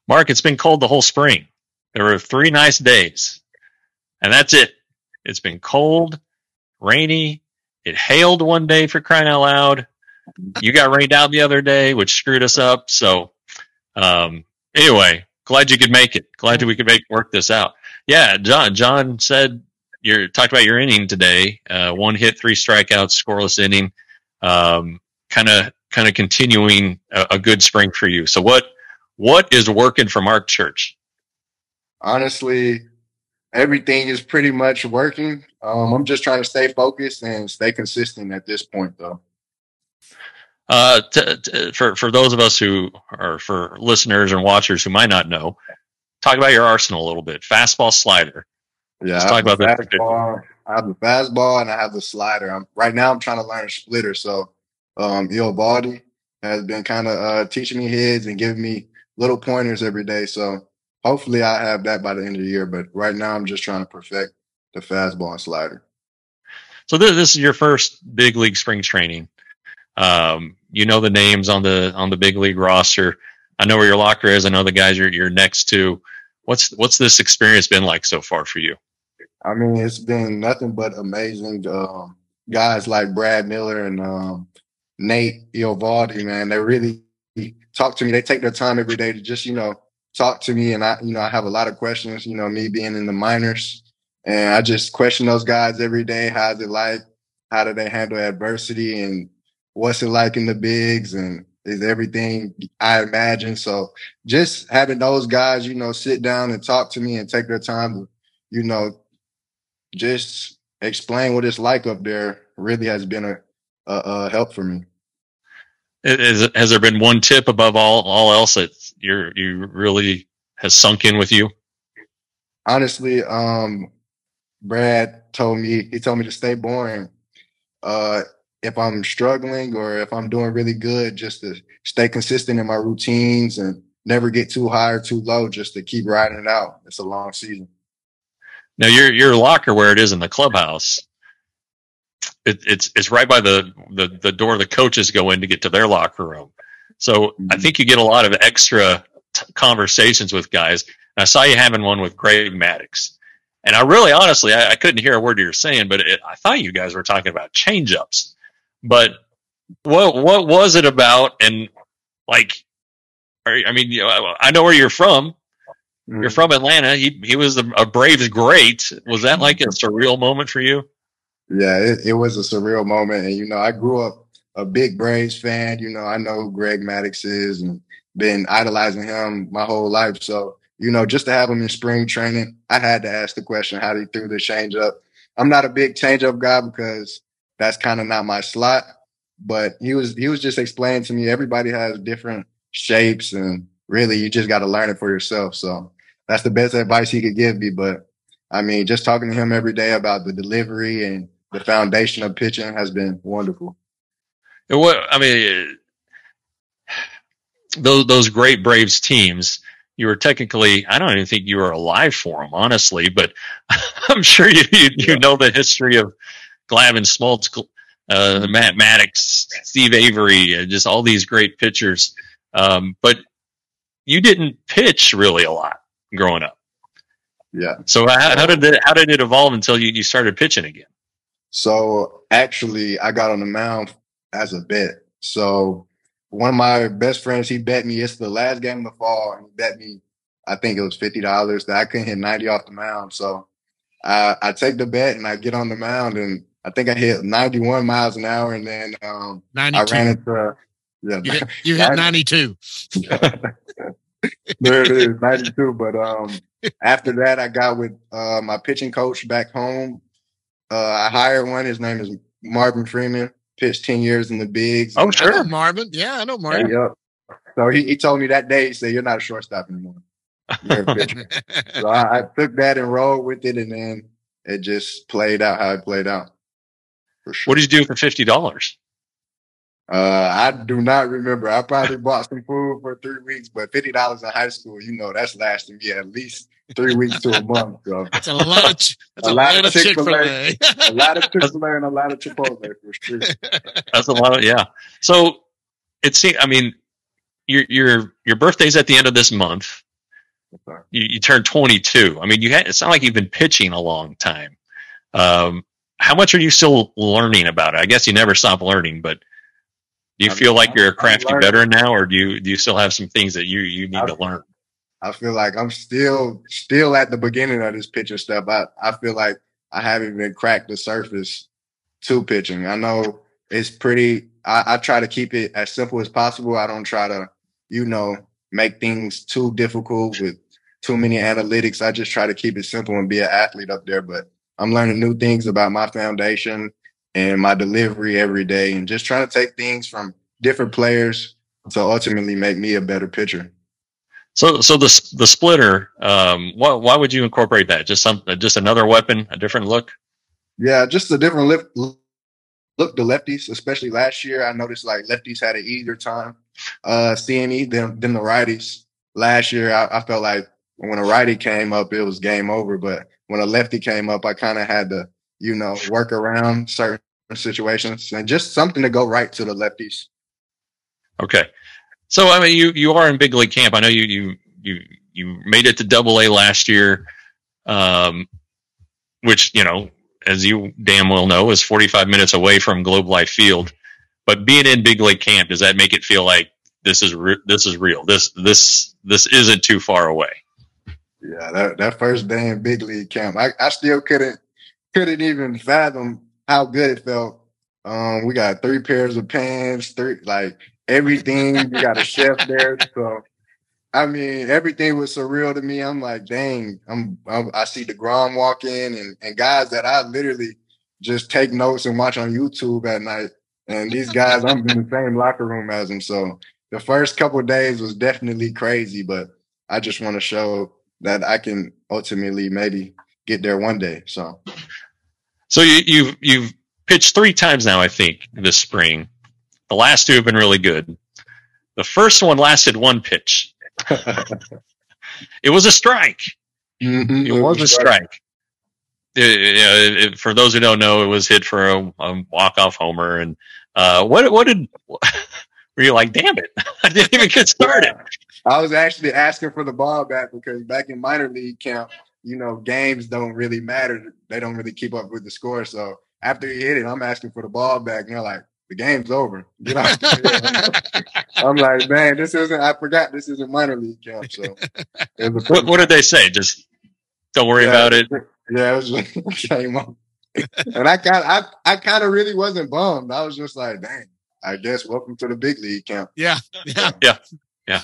Mark, it's been cold the whole spring. There were three nice days, and that's it. It's been cold rainy. It hailed one day for crying out loud. You got rained out the other day, which screwed us up. So, um, anyway, glad you could make it. Glad we could make work this out. Yeah, John. John said you talked about your inning today. Uh, one hit, three strikeouts, scoreless inning. Kind of, kind of continuing a, a good spring for you. So, what what is working for Mark Church? Honestly, everything is pretty much working. Um, I'm just trying to stay focused and stay consistent at this point, though. Uh, t- t- for for those of us who are for listeners and watchers who might not know, talk about your arsenal a little bit. Fastball, slider. Yeah, Let's I talk have about the that. fastball. I have the fastball and I have the slider. I'm right now. I'm trying to learn a splitter. So, um, Baldi has been kind of uh, teaching me his and giving me little pointers every day. So hopefully I have that by the end of the year. But right now I'm just trying to perfect the fastball and slider. So this, this is your first big league spring training. Um, you know the names on the on the big league roster. I know where your locker is. I know the guys you're, you're next to. What's what's this experience been like so far for you? I mean, it's been nothing but amazing. Um, guys like Brad Miller and um, Nate Eovaldi, man, they really talk to me. They take their time every day to just, you know, talk to me. And I, you know, I have a lot of questions, you know, me being in the minors. And I just question those guys every day. How's it like? How do they handle adversity? And what's it like in the bigs? And is everything I imagine? So just having those guys, you know, sit down and talk to me and take their time to, you know, just explain what it's like up there really has been a, a, a help for me. Is, has there been one tip above all all else that you're you really has sunk in with you? Honestly, um, Brad told me he told me to stay boring. Uh, if I'm struggling or if I'm doing really good, just to stay consistent in my routines and never get too high or too low, just to keep riding it out. It's a long season. Now your your locker where it is in the clubhouse, it, it's it's right by the, the the door the coaches go in to get to their locker room. So I mm-hmm. think you get a lot of extra t- conversations with guys. And I saw you having one with Greg Maddux, and I really honestly I, I couldn't hear a word you were saying, but it, I thought you guys were talking about change ups. But what what was it about? And like, are, I mean, you know, I know where you're from. Mm-hmm. You're from Atlanta. He he was a, a Braves great. Was that like a surreal moment for you? Yeah, it, it was a surreal moment. And, you know, I grew up a big Braves fan. You know, I know who Greg Maddux is and been idolizing him my whole life. So, you know, just to have him in spring training, I had to ask the question how he threw the changeup. I'm not a big changeup guy because that's kind of not my slot. But he was he was just explaining to me everybody has different shapes and really you just got to learn it for yourself. So that's the best advice he could give me. But I mean, just talking to him every day about the delivery and the foundation of pitching has been wonderful. And What I mean, those those great Braves teams. You were technically, I don't even think you were alive for them, honestly, but I'm sure you you, you know the history of Glavine, Smoltz, uh, Matt Maddux, Steve Avery, uh, just all these great pitchers. Um, but you didn't pitch really a lot growing up. Yeah. So how, how did it how did it evolve until you, you started pitching again? So actually, I got on the mound as a bet. So one of my best friends, he bet me it's the last game of the fall, and he bet me, I think it was fifty dollars that I couldn't hit ninety off the mound. So I, I take the bet and I get on the mound, and I think I hit ninety one miles an hour, and then um, I 92. ran into yeah, You hit, you hit 92. there it is, 92. But um, after that, I got with uh, my pitching coach back home. Uh, I hired one. His name is Marvin Freeman. Pitched 10 years in the bigs. Oh, I know sure. Marvin. Yeah, I know Marvin. Yep. So he, he told me that day, he said, You're not a shortstop anymore. You're a pitcher. so I, I took that and rolled with it, and then it just played out how it played out. For sure. What did you do for fifty dollars? Uh, I do not remember. I probably bought some food for three weeks, but fifty dollars in high school, you know, that's lasting me at least three weeks to a month. So That's a lot of ch- that's a, A lot, lot of of Chick Fil Chick-fil-A. A. a lot of Chick Fil A and a lot of Chipotle for sure. That's a lot of yeah. So it seems. I mean, your your your birthday's at the end of this month. You, you turned 22. I mean, you had. It's not like you've been pitching a long time. Um, how much are you still learning about it? I guess you never stop learning, but do you I'm- feel like you're a crafty veteran now, or do you do you still have some things that you you need I'm- to learn? I feel like I'm still still at the beginning of this pitching stuff. I, I feel like I haven't even cracked the surface to pitching. I know it's pretty I, I try to keep it as simple as possible. I don't try to, you know, make things too difficult with too many analytics. I just try to keep it simple and be an athlete up there. But I'm learning new things about my foundation and my delivery every day and just trying to take things from different players to ultimately make me a better pitcher. So so the the splitter. Um, why why would you incorporate that? Just some just another weapon, a different look. Yeah, just a different lift, look to lefties, especially last year. I noticed like lefties had an easier time uh, seeing me than, than the righties. Last year, I, I felt like when a righty came up, it was game over. But when a lefty came up, I kind of had to, you know, work around certain situations and just something to go right to the lefties. Okay. So I mean, you you are in big league camp. I know you you you you made it to Double A last year, um, which you know, as you damn well know, is forty five minutes away from Globe Life Field. But being in big league camp, does that make it feel like this is re- this is real? This this this isn't too far away. Yeah, that, that first day in big league camp, I, I still couldn't couldn't even fathom how good it felt. Um, we got three pairs of pants, three like everything. We got a chef there, so I mean everything was surreal to me. I'm like, dang, I'm, I'm I see deGrom walk in and and guys that I literally just take notes and watch on YouTube at night. And these guys, I'm in the same locker room as them. So the first couple days was definitely crazy, but I just want to show that I can ultimately maybe get there one day. So So you, you've you've pitched three times now, I think, this spring. The last two have been really good. The first one lasted one pitch. It was a strike. Mhm, It was a strike. Uh, it- it- for those who don't know, it was hit for a, a walk off homer. And uh, what what did were you like? Damn it! I didn't even get started. I was actually asking for the ball back because back in minor league camp, you know, games don't really matter. They don't really keep up with the score. So after he hit it, I'm asking for the ball back. And they're like, the game's over. Get out. I'm like, man, this isn't, I forgot this isn't minor league camp. So it was a What, what did they say? Just don't worry Yeah. about it. Yeah, it was just came up. And I kind I, I kind of really wasn't bummed. I was just like, dang, I guess welcome to the big league camp. Yeah. Yeah. Yeah, yeah.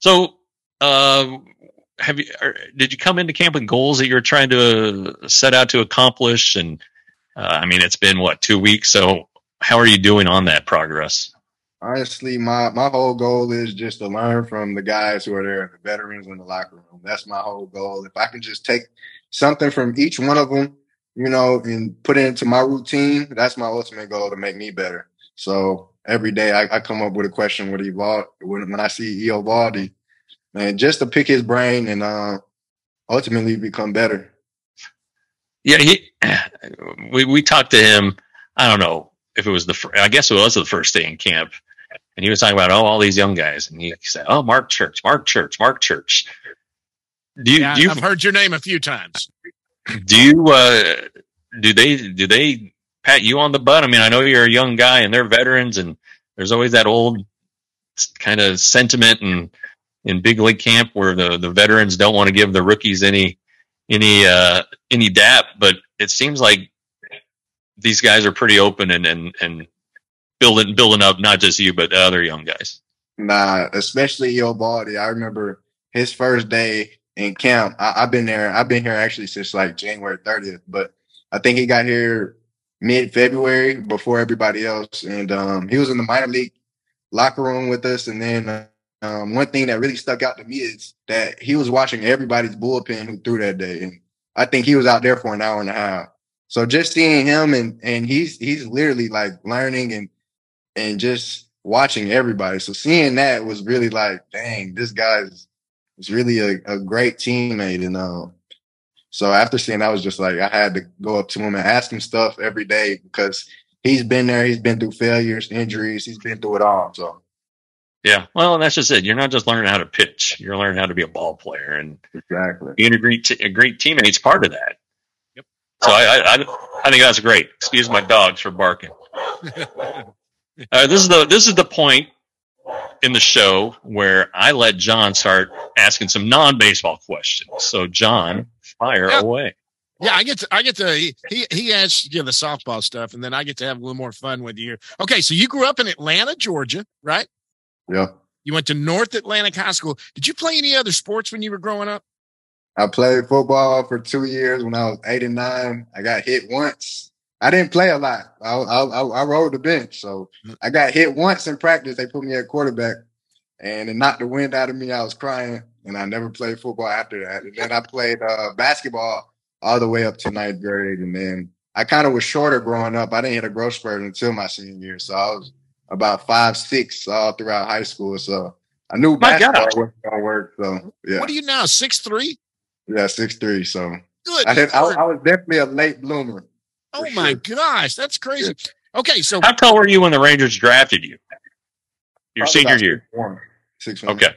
So, uh, have you? Or did you come into camp with goals that you're trying to set out to accomplish? And uh, I mean, it's been what two weeks. So, how are you doing on that progress? Honestly, my my whole goal is just to learn from the guys who are there, the veterans in the locker room. That's my whole goal. If I can just take something from each one of them, you know, and put it into my routine, that's my ultimate goal to make me better. So every day I, I come up with a question with Eovaldi when, when I see Eovaldi, and just to pick his brain and uh, ultimately become better. Yeah, he. We we talked to him. I don't know if it was the. fir- I guess it was the first day in camp, and he was talking about oh all these young guys, and he said oh Mark Church, Mark Church, Mark Church. Do you yeah do you I've heard your name a few times. do you uh do they do they pat you on the butt i mean i know you're a young guy and they're veterans and there's always that old kind of sentiment in in big league camp where the the veterans don't want to give the rookies any any uh any dap but it seems like these guys are pretty open and and and building building up not just you but the other young guys Nah, especially Baldy. I remember his first day in camp. I, have been there. I've been here actually since like January 30th, but I think he got here mid February before everybody else. And um, he was in the minor league locker room with us. And then um, one thing that really stuck out to me is that he was watching everybody's bullpen who threw that day. And I think he was out there for an hour and a half. So just seeing him and and he's he's literally like learning and and just watching everybody. So seeing that was really like, dang, this guy's is really a, a great teammate. And um, so after seeing, that, I was just like, I had to go up to him and ask him stuff every day because he's been there. He's been through failures, injuries. He's been through it all. So. Yeah, well, that's just it. You're not just learning how to pitch; you're learning how to be a ball player, and exactly being a great, t- a great teammate's part of that. Yep. So I, I, I think that's great. Excuse my dogs for barking. uh, this is the this is the point in the show where I let John start asking some non-baseball questions. So, John, fire yeah. away. Yeah, I get to I get to he he, he asks you know, the softball stuff, and then I get to have a little more fun with you. Okay, so you grew up in Atlanta, Georgia, right? Yeah. You went to North Atlanta High School. Did you play any other sports when you were growing up? I played football for two years when I was eight and nine. I got hit once. I didn't play a lot. I, I, I rode the bench. So mm. I got hit once in practice. They put me at quarterback and it knocked the wind out of me. I was crying and I never played football after that. And then I played uh, basketball all the way up to ninth grade. And then I kind of was shorter growing up. I didn't hit a growth spurt until my senior year. So I was about five, six all throughout high school. So I knew my basketball God. wasn't going to work. So yeah. What are you now? Six three? Yeah, six three. So Good. I, did, I, I was definitely a late bloomer. Oh my sure. gosh, that's crazy. Okay, so how tall were you when the Rangers drafted you? Your Probably senior year. One, six one. Okay.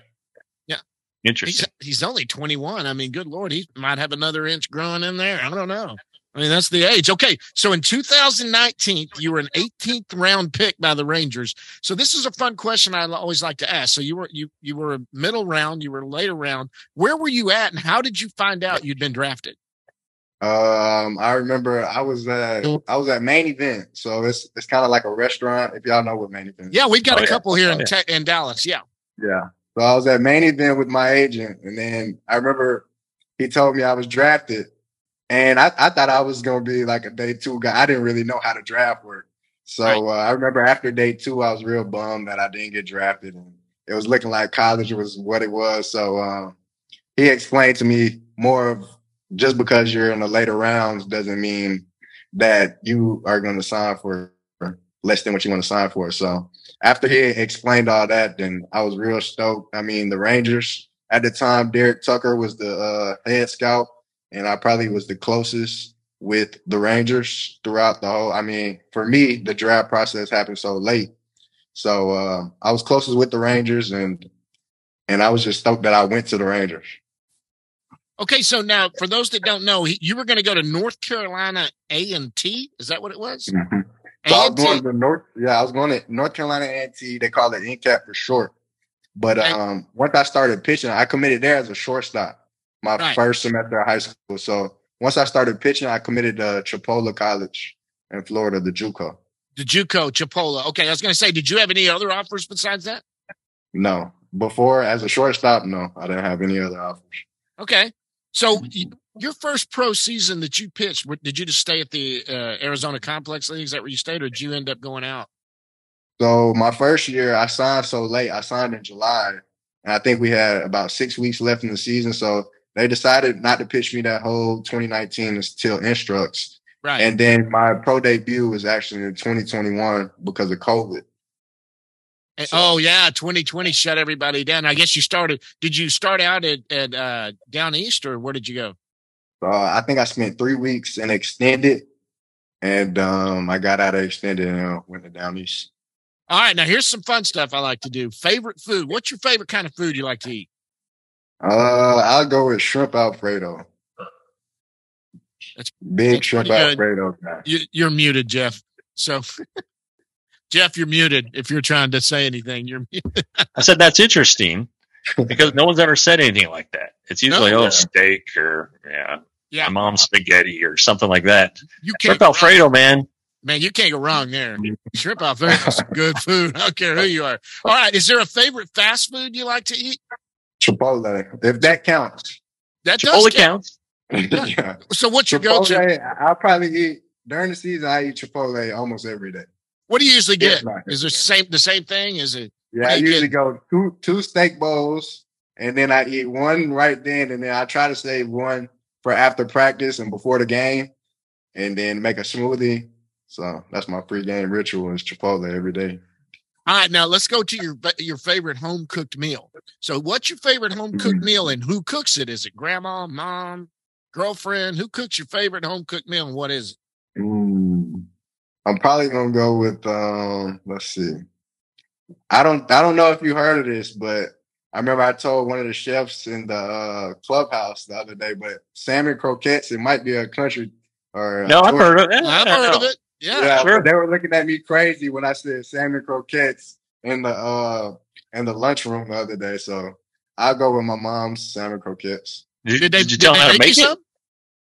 Yeah. Interesting. He's, he's only 21. I mean, good lord, he might have another inch growing in there. I don't know. I mean, that's the age. Okay. So in 2019, you were an 18th round pick by the Rangers. So this is a fun question I always like to ask. So you were you you were a middle round, you were later round. Where were you at and how did you find out you'd been drafted? Um, I remember I was at I was at Main Event, so it's it's kind of like a restaurant. If y'all know what Main Event, is. yeah, we've got oh, a couple yeah. here in, te- in Dallas. Yeah, yeah. So I was at Main Event with my agent, and then I remember he told me I was drafted, and I, I thought I was gonna be like a day two guy. I didn't really know how to draft work, so right. uh, I remember after day two, I was real bummed that I didn't get drafted, and it was looking like college was what it was. So um, he explained to me more of just because you're in the later rounds doesn't mean that you are going to sign for less than what you want to sign for. So after he explained all that, then I was real stoked. I mean, the Rangers at the time, Derek Tucker was the uh, head scout, and I probably was the closest with the Rangers throughout the whole. I mean, for me, the draft process happened so late, so uh, I was closest with the Rangers, and and I was just stoked that I went to the Rangers. Okay, so now for those that don't know, you were going to go to North Carolina A and T. Is that what it was? Mm-hmm. So I was going to North. Yeah, I was going to North Carolina A and T. They call it NCAT for short. But um, once I started pitching, I committed there as a shortstop. My right. first semester of high school. So once I started pitching, I committed to Chipola College in Florida, the JUCO. The JUCO, Chipola. Okay, I was going to say, did you have any other offers besides that? No. Before, as a shortstop, no, I didn't have any other offers. Okay. So mm-hmm. your first pro season that you pitched, did you just stay at the uh, Arizona Complex League? Is that where you stayed, or did you end up going out? So my first year, I signed so late. I signed in July, and I think we had about six weeks left in the season. So they decided not to pitch me that whole 2019 until instructs. Right. And then my pro debut was actually in 2021 because of COVID. So, oh yeah, 2020 shut everybody down. I guess you started. Did you start out at, at uh, down east, or where did you go? Uh, I think I spent three weeks in extended, and um, I got out of extended and went to down east. All right, now here's some fun stuff I like to do. Favorite food? What's your favorite kind of food you like to eat? Uh, I'll go with shrimp alfredo. That's big that's shrimp alfredo. You, you're muted, Jeff. So Jeff, you're muted. If you're trying to say anything, you're muted. I said that's interesting because no one's ever said anything like that. It's usually no, oh steak or yeah, yeah, my mom's spaghetti or something like that. You can't Shrimp Alfredo, man. Man, you can't go wrong there. Shrimp Alfredo is good food. I don't care who you are. All right. Is there a favorite fast food you like to eat? Chipotle, if that counts. That does Chipotle count. counts. yeah. So what's your go-to? I'll probably eat during the season. I eat Chipotle almost every day. What do you usually get? Is there same the same thing? Is it Yeah, I usually get? go two two steak bowls, and then I eat one right then, and then I try to save one for after practice and before the game, and then make a smoothie. So that's my pregame ritual is Chipotle every day. All right? Now let's go to your your favorite home cooked meal. So, what's your favorite home cooked Mm-hmm. meal, and who cooks it? Is it grandma, mom, girlfriend? Who cooks your favorite home cooked meal, and what is it? Mm. I'm probably gonna go with um. Let's see. I don't. I don't know if you heard of this, but I remember I told one of the chefs in the uh, clubhouse the other day. But salmon croquettes. It might be a country or No, I've heard of it. I've heard of it. Yeah. Yeah, sure. they were looking at me crazy when I said salmon croquettes in the uh in the lunchroom the other day. So I'll go with my mom's salmon croquettes. Did, Did they, did you did tell they them how to make you make it? some?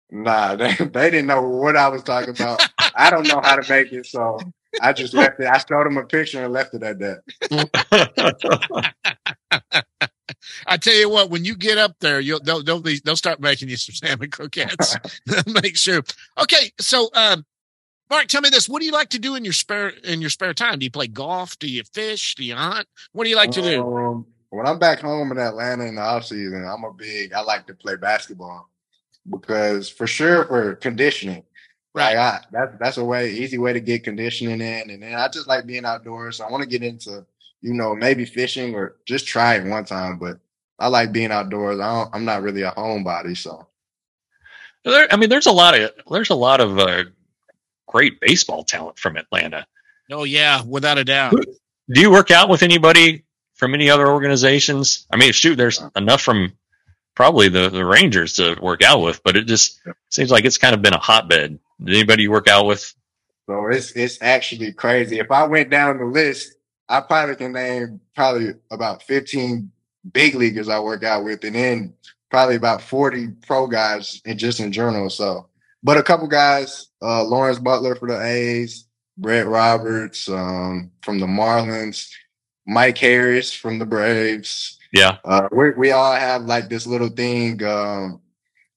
Nah, they, they didn't know what I was talking about. I don't know how to make it, so I just left it. I showed them a picture and left it at that. I tell you what, when you get up there, you'll they'll they'll, be, they'll start making you some salmon croquettes. Make sure. Okay, so um, Mark, tell me this: What do you like to do in your spare in your spare time? Do you play golf? Do you fish? Do you hunt? What do you like to do? Um, when I'm back home in Atlanta in the off season, I'm a big. I like to play basketball because for sure for conditioning. Right. Like I, that, that's a way easy way to get conditioning in, and then I just like being outdoors. So I want to get into you know maybe fishing or just try it one time, but I like being outdoors. I don't, I'm not really a homebody, so There, I mean, there's a lot of there's a lot of uh, great baseball talent from Atlanta. Oh yeah, without a doubt. Do you work out with anybody from any other organizations? I mean, shoot, there's enough from probably the, the Rangers to work out with, but it just seems like it's kind of been a hotbed. Did anybody you work out with? So it's it's actually crazy. If I went down the list, I probably can name probably about 15 big leaguers I work out with, and then probably about 40 pro guys and just in general. So, but a couple guys, uh, Lawrence Butler for the A's, Brett Roberts um, from the Marlins, Mike Harris from the Braves. Yeah, Uh, we we all have like this little thing. Um,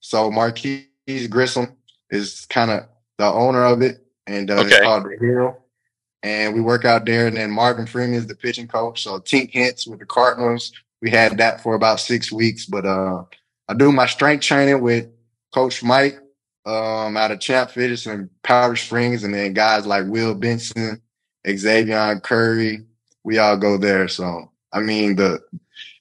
so Marquis Grissom is kind of the owner of it, and uh, Okay. it's called the Hero. And we work out there. And then Marvin Freeman is the pitching coach. So Tink Hence with the Cardinals. We had that for about six weeks. But uh, I do my strength training with Coach Mike um, out of Champ Fitness and Powder Springs, and then guys like Will Benson, Xavier Curry. We all go there. So I mean the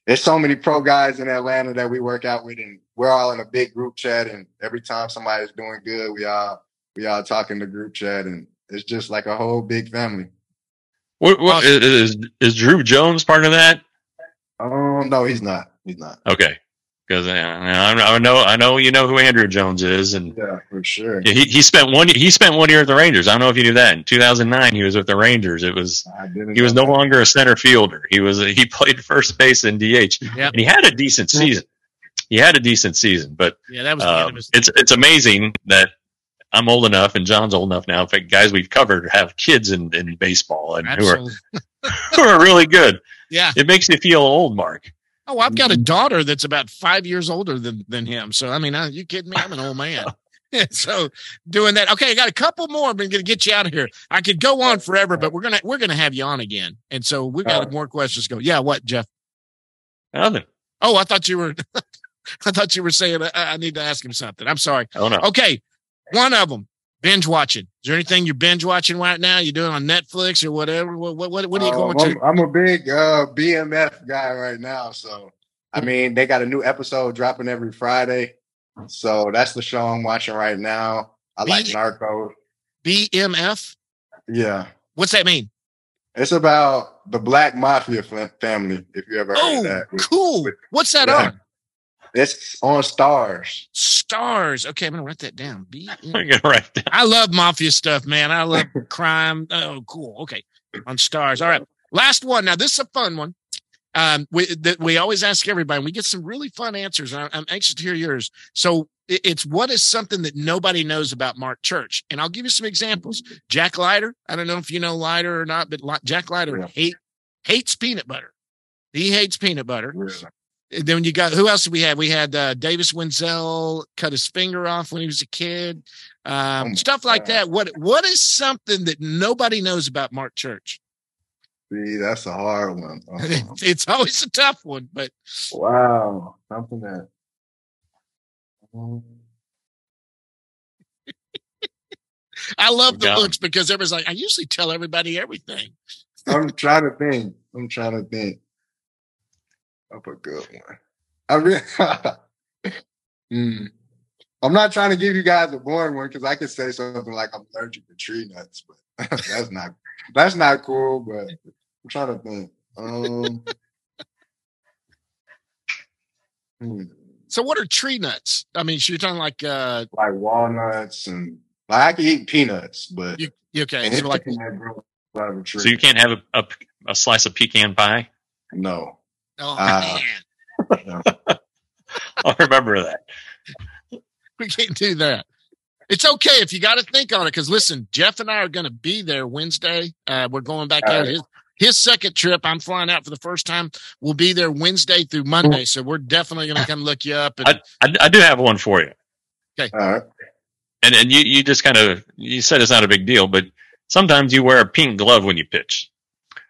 there's so many pro guys in Atlanta that we work out with, and we're all in a big group chat. And every time somebody's doing good, we all we all talk in the group chat, and it's just like a whole big family. what, what, is is Druw Jones part of that? Um, no, he's not. He's not. Okay, because I, I know I know you know who Andruw Jones is, and Yeah, for sure. he he spent one he spent one year at the Rangers. I don't know if you knew that. In 2009, he was with the Rangers. It was he was no that. longer a center fielder. He was a, he played first base in DH, Yep. and he had a decent season. He had a decent season, but Yeah, that was the um, it's it's amazing that I'm old enough and John's old enough now. In fact, guys we've covered have kids in, in baseball and who are who are really good. Yeah. It makes you feel old, Mark. Oh, I've got a daughter that's about five years older than than him. So I mean, are you kidding me? I'm an old man. so doing that. Okay, I got a couple more. I'm going to get you out of here. I could go on forever, but we're gonna we're gonna have you on again. And so we got Oh. more questions. to Go. Yeah. What, Jeff? Nothing. Oh, I thought you were. I thought you were saying uh, I, I need to ask him something. I'm sorry. Oh no. Okay, one of them. Binge watching. Is there anything you're binge watching right now? You're doing on Netflix or whatever? What what what, what are you Um, going to? I'm, I'm a big uh, BMF guy right now, so I mean they got a new episode dropping every Friday, so that's the show I'm watching right now. I like B- Narcos. BMF. Yeah, What's that mean? it's about the Black Mafia family. If you ever heard Oh, of that, cool. What's that Yeah. on? it's on Starz. Starz. Okay, I'm gonna write that down. B. I'm gonna write down. I love mafia stuff, man. I love crime. Oh, cool. Okay, on Starz. All right, last one. Now this is a fun one. Um, we that we always ask everybody. and We get some really fun answers. and I- I'm anxious to hear yours. So It- It's what is something that nobody knows about Mark Church, and I'll give you some examples. Jack Leiter. I don't know if you know Leiter or not, but Jack Leiter Yeah. hate hates peanut butter. He hates peanut butter. Yeah. And then you got who else did we have? We had uh, Davis Wendzel cut his finger off when he was a kid. Um, Oh stuff like God. that. What what is something that nobody knows about Mark Church? See, that's a hard one. Uh, it's always a tough one, but wow, something that. um, I love the Got 'em. looks because everybody's like, I usually tell everybody everything. I'm trying to think. I'm trying to think. Up a good one. I really. Hmm. I'm not trying to give you guys a boring one because I could say something like I'm allergic to tree nuts, but that's not that's not cool. But I'm trying to think. Um, hmm. So what are tree nuts? I mean, so you're talking like uh Like walnuts and like I can eat peanuts, but you you- okay, and so like anything that grows out of a tree. So you can't have a, a, a slice of pecan pie. No. Oh uh, man, I'll remember that. we can't do that. It's okay if you got to think on it because listen, Jeff and I are going to be there Wednesday. Uh, we're going back All out right. his his second trip. I'm flying out for the first time. We'll be there Wednesday through Monday, so we're definitely going to come look you up. And I, I, I do have one for you. Okay. All right. And and you, you just kind of you said it's not a big deal, but sometimes you wear a pink glove when you pitch.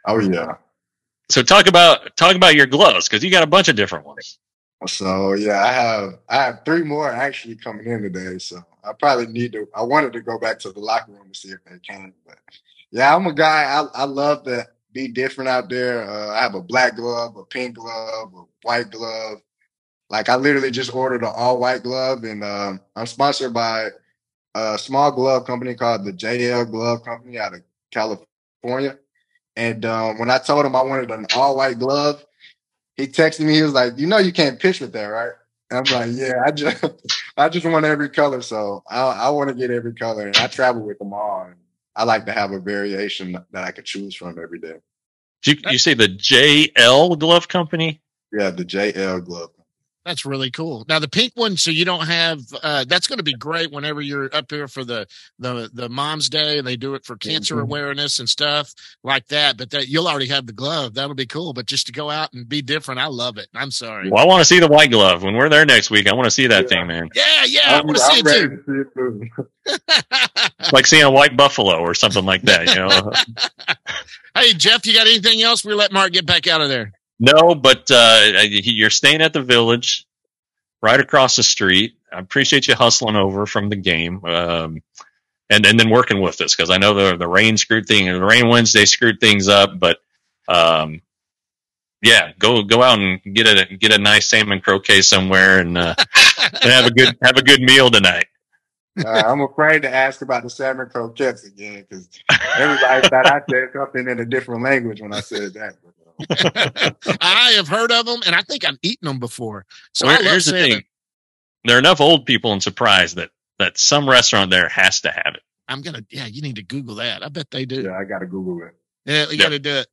Oh yeah. So talk about talk about your gloves because you got a bunch of different ones. So yeah, I have I have three more actually coming in today. So I probably need to. I wanted to go back to the locker room to see if they can. But yeah, I'm a guy. I I love to be different out there. Uh, I have a black glove, a pink glove, a white glove. Like I literally just ordered an all white glove, and um, I'm sponsored by a small glove company called the JL Glove Company out of California. And um, when I told him I wanted an all white glove, he texted me. He was like, "You know, you can't pitch with that, right?" And I'm like, "Yeah, I just, I just want every color. So I, I want to get every color, and I travel with them all. And I like to have a variation that I could choose from every day. You, you say the JL Glove Company? Yeah, the JL glove. That's really cool. Now the pink one, so you don't have. Uh, that's going to be great whenever you're up here for the the the Mom's Day, and they do it for cancer Mhm. awareness and stuff like that. But that you'll already have the glove. That'll be cool. But just to go out and be different, I love it. I'm sorry. Well, I want to see the white glove when we're there next week. I want to see that Yeah. thing, man. Yeah, yeah, I I'm, want to see I'm it too. to see it too. Like seeing a white buffalo or something like that. You know. hey Jeff, you got anything else? We let Mark get back out of there. No, but uh, you're staying at the village, right across the street. I appreciate you hustling over from the game. Um, and, and then working with us because I know the the rain screwed thing the rain Wednesday screwed things up, but um, yeah, go go out and get a get a nice salmon croquet somewhere and, uh, and have a good have a good meal tonight. Uh, I'm afraid to ask about the salmon croquettes again because everybody thought I said something in a different language when I said that. But, I have heard of them, and I think I've eaten them before. So Well, here's the salmon. thing: there are enough old people in Surprise that that some restaurant there has to have it. I'm gonna. Yeah, you need to Google that. I bet they do. yeah, I got to Google it. Yeah, you Yeah. got to do it.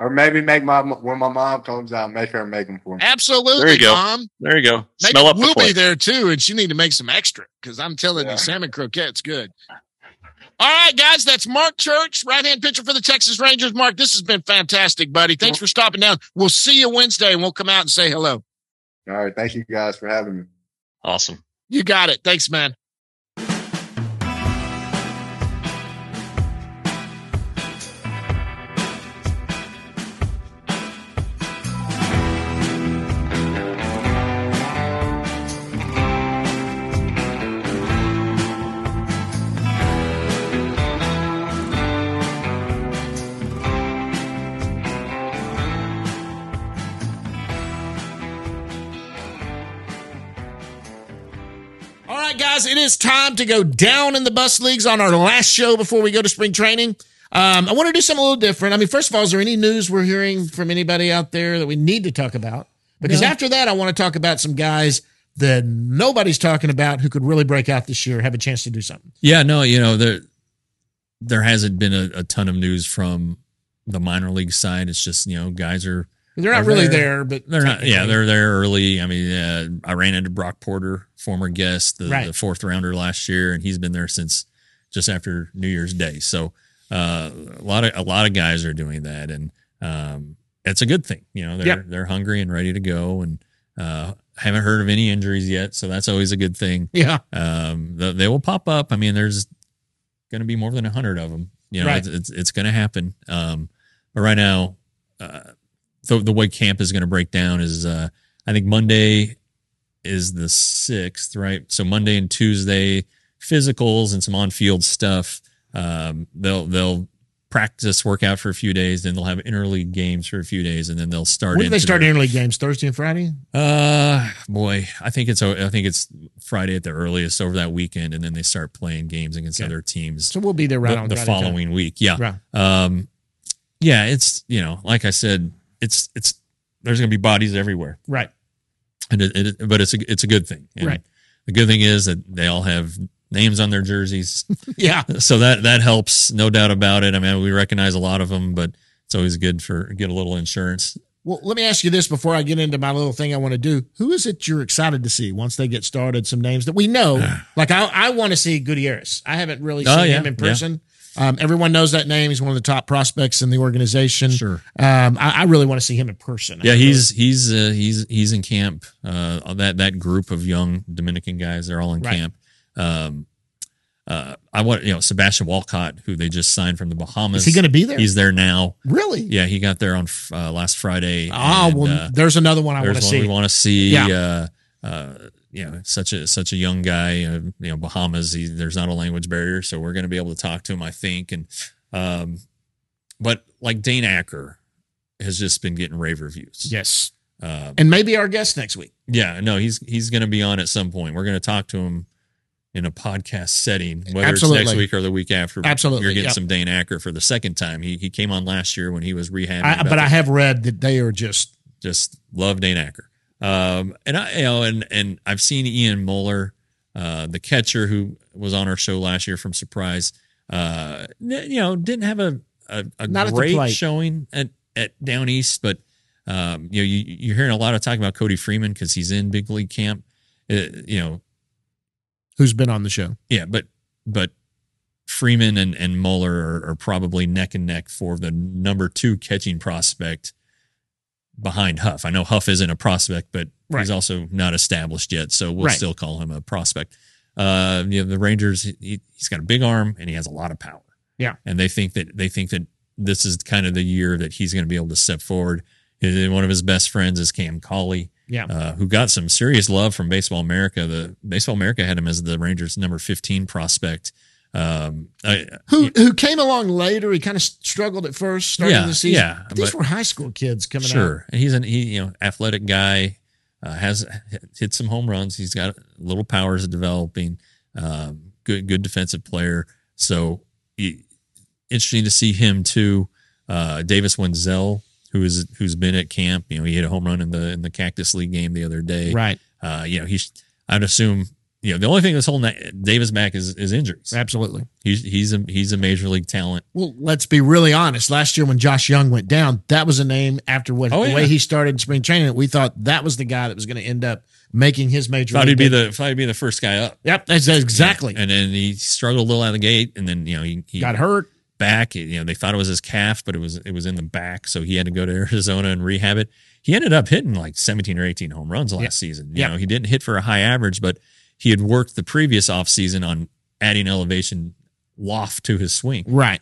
Or maybe make my when my mom comes out, make her make them for me. Absolutely, There you go. Mom. There you go. Maybe Smell up we'll be there too, and she need to make some extra because I'm telling Yeah. you, salmon croquette's good. All right, guys, that's Mark Church, right hand pitcher for the Texas Rangers. Mark, this has been fantastic, buddy. Thanks for stopping down. We'll see you Wednesday, and we'll come out and say hello. All right, thank you guys for having me. Awesome. You got it. Thanks, man. Guys, it is time to go down in the bus leagues on our last show before we go to spring training. Um, I want to do something a little different. I mean, first of all, is there any news we're hearing from anybody out there that we need to talk about? Because No. after that, I want to talk about some guys that nobody's talking about who could really break out this year, have a chance to do something. Yeah, no, you know there there hasn't been a, a ton of news from the minor league side. It's just you know guys are They're not are really there. there, but They're not. Yeah, they're there early. I mean, uh, I ran into Brock Porter, former guest, the, Right. the fourth rounder last year, and he's been there since just after New Year's Day. So uh, a lot of a lot of guys are doing that, and um, it's a good thing. You know, they're Yep. they're hungry and ready to go, and uh, haven't heard of any injuries yet, so that's always a good thing. Yeah. Um, the, they will pop up. I mean, there's going to be more than a hundred of them. You know, Right. it's it's, it's going to happen. Um, but right now, uh, the the way camp is going to break down is, uh, I think Monday is the sixth, right? So Monday and Tuesday physicals and some on field stuff. Um, they'll they'll practice, workout for a few days, then they'll have interleague games for a few days, and then they'll start. When do they start their- interleague games? Thursday and Friday? uh, boy, I think it's I think it's Friday at the earliest over that weekend, and then they start playing games against Okay. other teams So we'll be there right the, on the Friday time. following week. Yeah, Right. um, yeah, it's you know, like I said, it's it's there's gonna be bodies everywhere, Right. and it, it but it's a it's a good thing. And Right. The good thing is that they all have names on their jerseys, Yeah. so that that helps, no doubt about it. I mean, we recognize a lot of them, but it's always good for get a little insurance. Well, let me ask you this before I get into my little thing I want to do. Who is it you're excited to see once they get started? Some names that we know. like I, I want to see Gutierrez. I haven't really Oh, seen yeah, him in yeah. Um, everyone knows that name. He's one of the top prospects in the organization. Sure. Um, I, I really want to see him in person. Yeah, he's he's uh, he's he's in camp. Uh, that that group of young Dominican guys, they're all in Right. camp. Um, uh, I want you know Sebastian Walcott, who they just signed from the Bahamas. Is he going to be there? He's there now. really? Yeah, he got there on uh, last Friday. Oh, and, well, uh, there's another one I want to see. we want to see. Yeah. You know, such a such a young guy. Uh, you know, Bahamas. He, there's not a language barrier, so we're going to be able to talk to him. I think, and um, but like Dane Acker has just been getting rave reviews. yes. Um, And maybe our guest next week. yeah, no, he's he's going to be on at some point. We're going to talk to him in a podcast setting, whether Absolutely. it's next week or the week after. Absolutely, you're getting yep. some Dane Acker for the second time. He he came on last year when he was rehabbing. I, but I have read that they are just just love Dane Acker. Um, and I, you know, and and I've seen Ian Moller, uh, the catcher who was on our show last year from Surprise. Uh, you know, didn't have a a, a at great plate. showing at at down east, but um, you know, you, you're hearing a lot of talk about Cody Freeman because he's in big league camp. Uh, you know, who's been on the show. yeah, but but Freeman and and Muller are, are probably neck and neck for the number two catching prospect behind Huff. I know Huff isn't a prospect, but Right. he's also not established yet, so we'll Right. still call him a prospect. Uh, you know, the Rangers, he, he's got a big arm and he has a lot of power. Yeah. and they think that they think that this is kind of the year that he's going to be able to step forward. And one of his best friends is Cam Cauley Yeah. uh, who got some serious love from Baseball America. The Baseball America had him as the Rangers' number fifteen prospect. Um, I, who who came along later. He kind of struggled at first, starting Yeah, the season. yeah, But these but- were high school kids coming out. sure, and he's an he you know athletic guy, uh, has hit some home runs. He's got little powers of developing. Um, good good defensive player. So he, interesting to see him too. Uh, Davis Wendzel, who is who's been at camp. You know, he hit a home run in the in the Cactus League game the other day. Right. Uh, you know, he's. I'd assume. You know, the only thing that's holding that Davis back is, is injuries. Absolutely. He's he's a he's a major league talent. Well, let's be really honest. Last year when Josh Jung went down, that was a name after what Oh, the yeah. way he started in spring training. We thought that was the guy that was going to end up making his major. Thought league he'd be the thought he'd be the first guy up. Yep, that's that's exactly. And then he struggled a little out of the gate, and then you know he, he Got hurt. back. You know they thought it was his calf, but it was it was in the back, so he had to go to Arizona and rehab it. He ended up hitting like seventeen or eighteen home runs last Yeah. season. You Yeah. know he didn't hit for a high average, but he had worked the previous offseason on adding elevation loft to his swing. Right.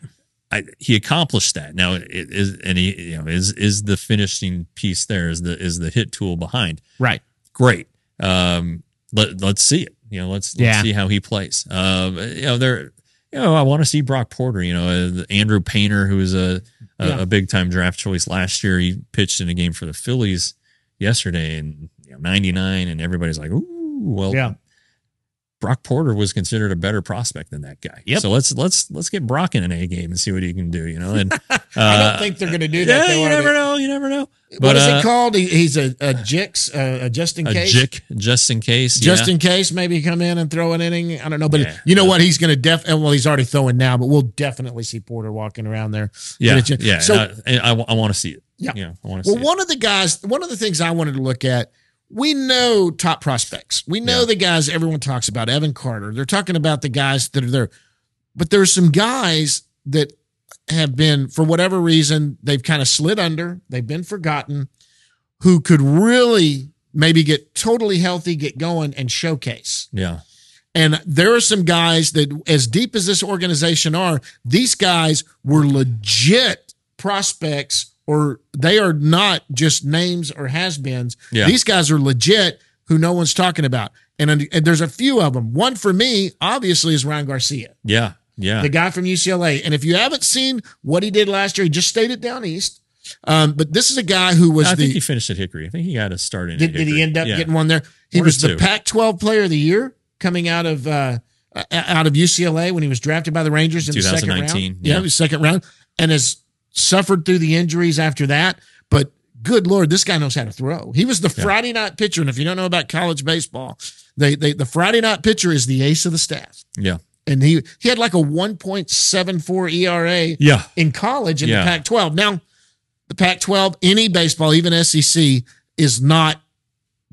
I, he accomplished that. Now it is, and he you know is is the finishing piece there is the is the hit tool behind. Right. Great. Um, let let's see it. You know, let's, let's see how he plays. Um, you know, there. You know, I want to see Brock Porter. You know, uh, Andrew Painter, who was a a, Yeah. a big time draft choice last year. He pitched in a game for the Phillies yesterday, and you know, ninety nine, and everybody's like, "Ooh, well." Yeah. Brock Porter was considered a better prospect than that guy. Yep. So let's let's let's get Brock in an A game and see what he can do. You know, and uh, I don't think they're going to do that. yeah, you never know. You never know. What is uh, it called? He, he's a, a jix, uh, a just in A case. jick, just in case. Just yeah. in case, maybe come in and throw an inning. I don't know, but Yeah. you know what? He's going to def. Well, he's already throwing now, but we'll definitely see Porter walking around there. yeah, But yeah. So, and I, want to see it. Yeah. yeah. I want to well, see it. one of the guys, one of the things I wanted to look at, we know top prospects. We know Yeah. the guys everyone talks about, Evan Carter. They're talking about the guys that are there, but there's some guys that have been, for whatever reason, they've kind of slid under. They've been forgotten. Who could really maybe get totally healthy, get going, and showcase. Yeah, And there are some guys that, as deep as this organization are, these guys were legit prospects, or they are not just names or has beens. Yeah. These guys are legit who no one's talking about. And, and there's a few of them. One for me, obviously, is Ryan Garcia, yeah, yeah. the guy from UCLA. And if you haven't seen what he did last year, he just stayed it down east. Um, but this is a guy who was I the think he finished at Hickory. I think he got a start in. did, did he end up Yeah. getting one there? He One was the. Pac-12 Player of the Year coming out of uh, uh, out of UCLA when he was drafted by the Rangers in the second round. Yeah, yeah. second round, and has suffered through the injuries after that. But good lord, this guy knows how to throw. He was the Friday night pitcher, and if you don't know about college baseball, they, they the Friday night pitcher is the ace of the staff, Yeah, and he he had like a 1.74 ERA yeah, in college in Yeah. the Pac 12. Now, the Pac 12, any baseball, even SEC, is not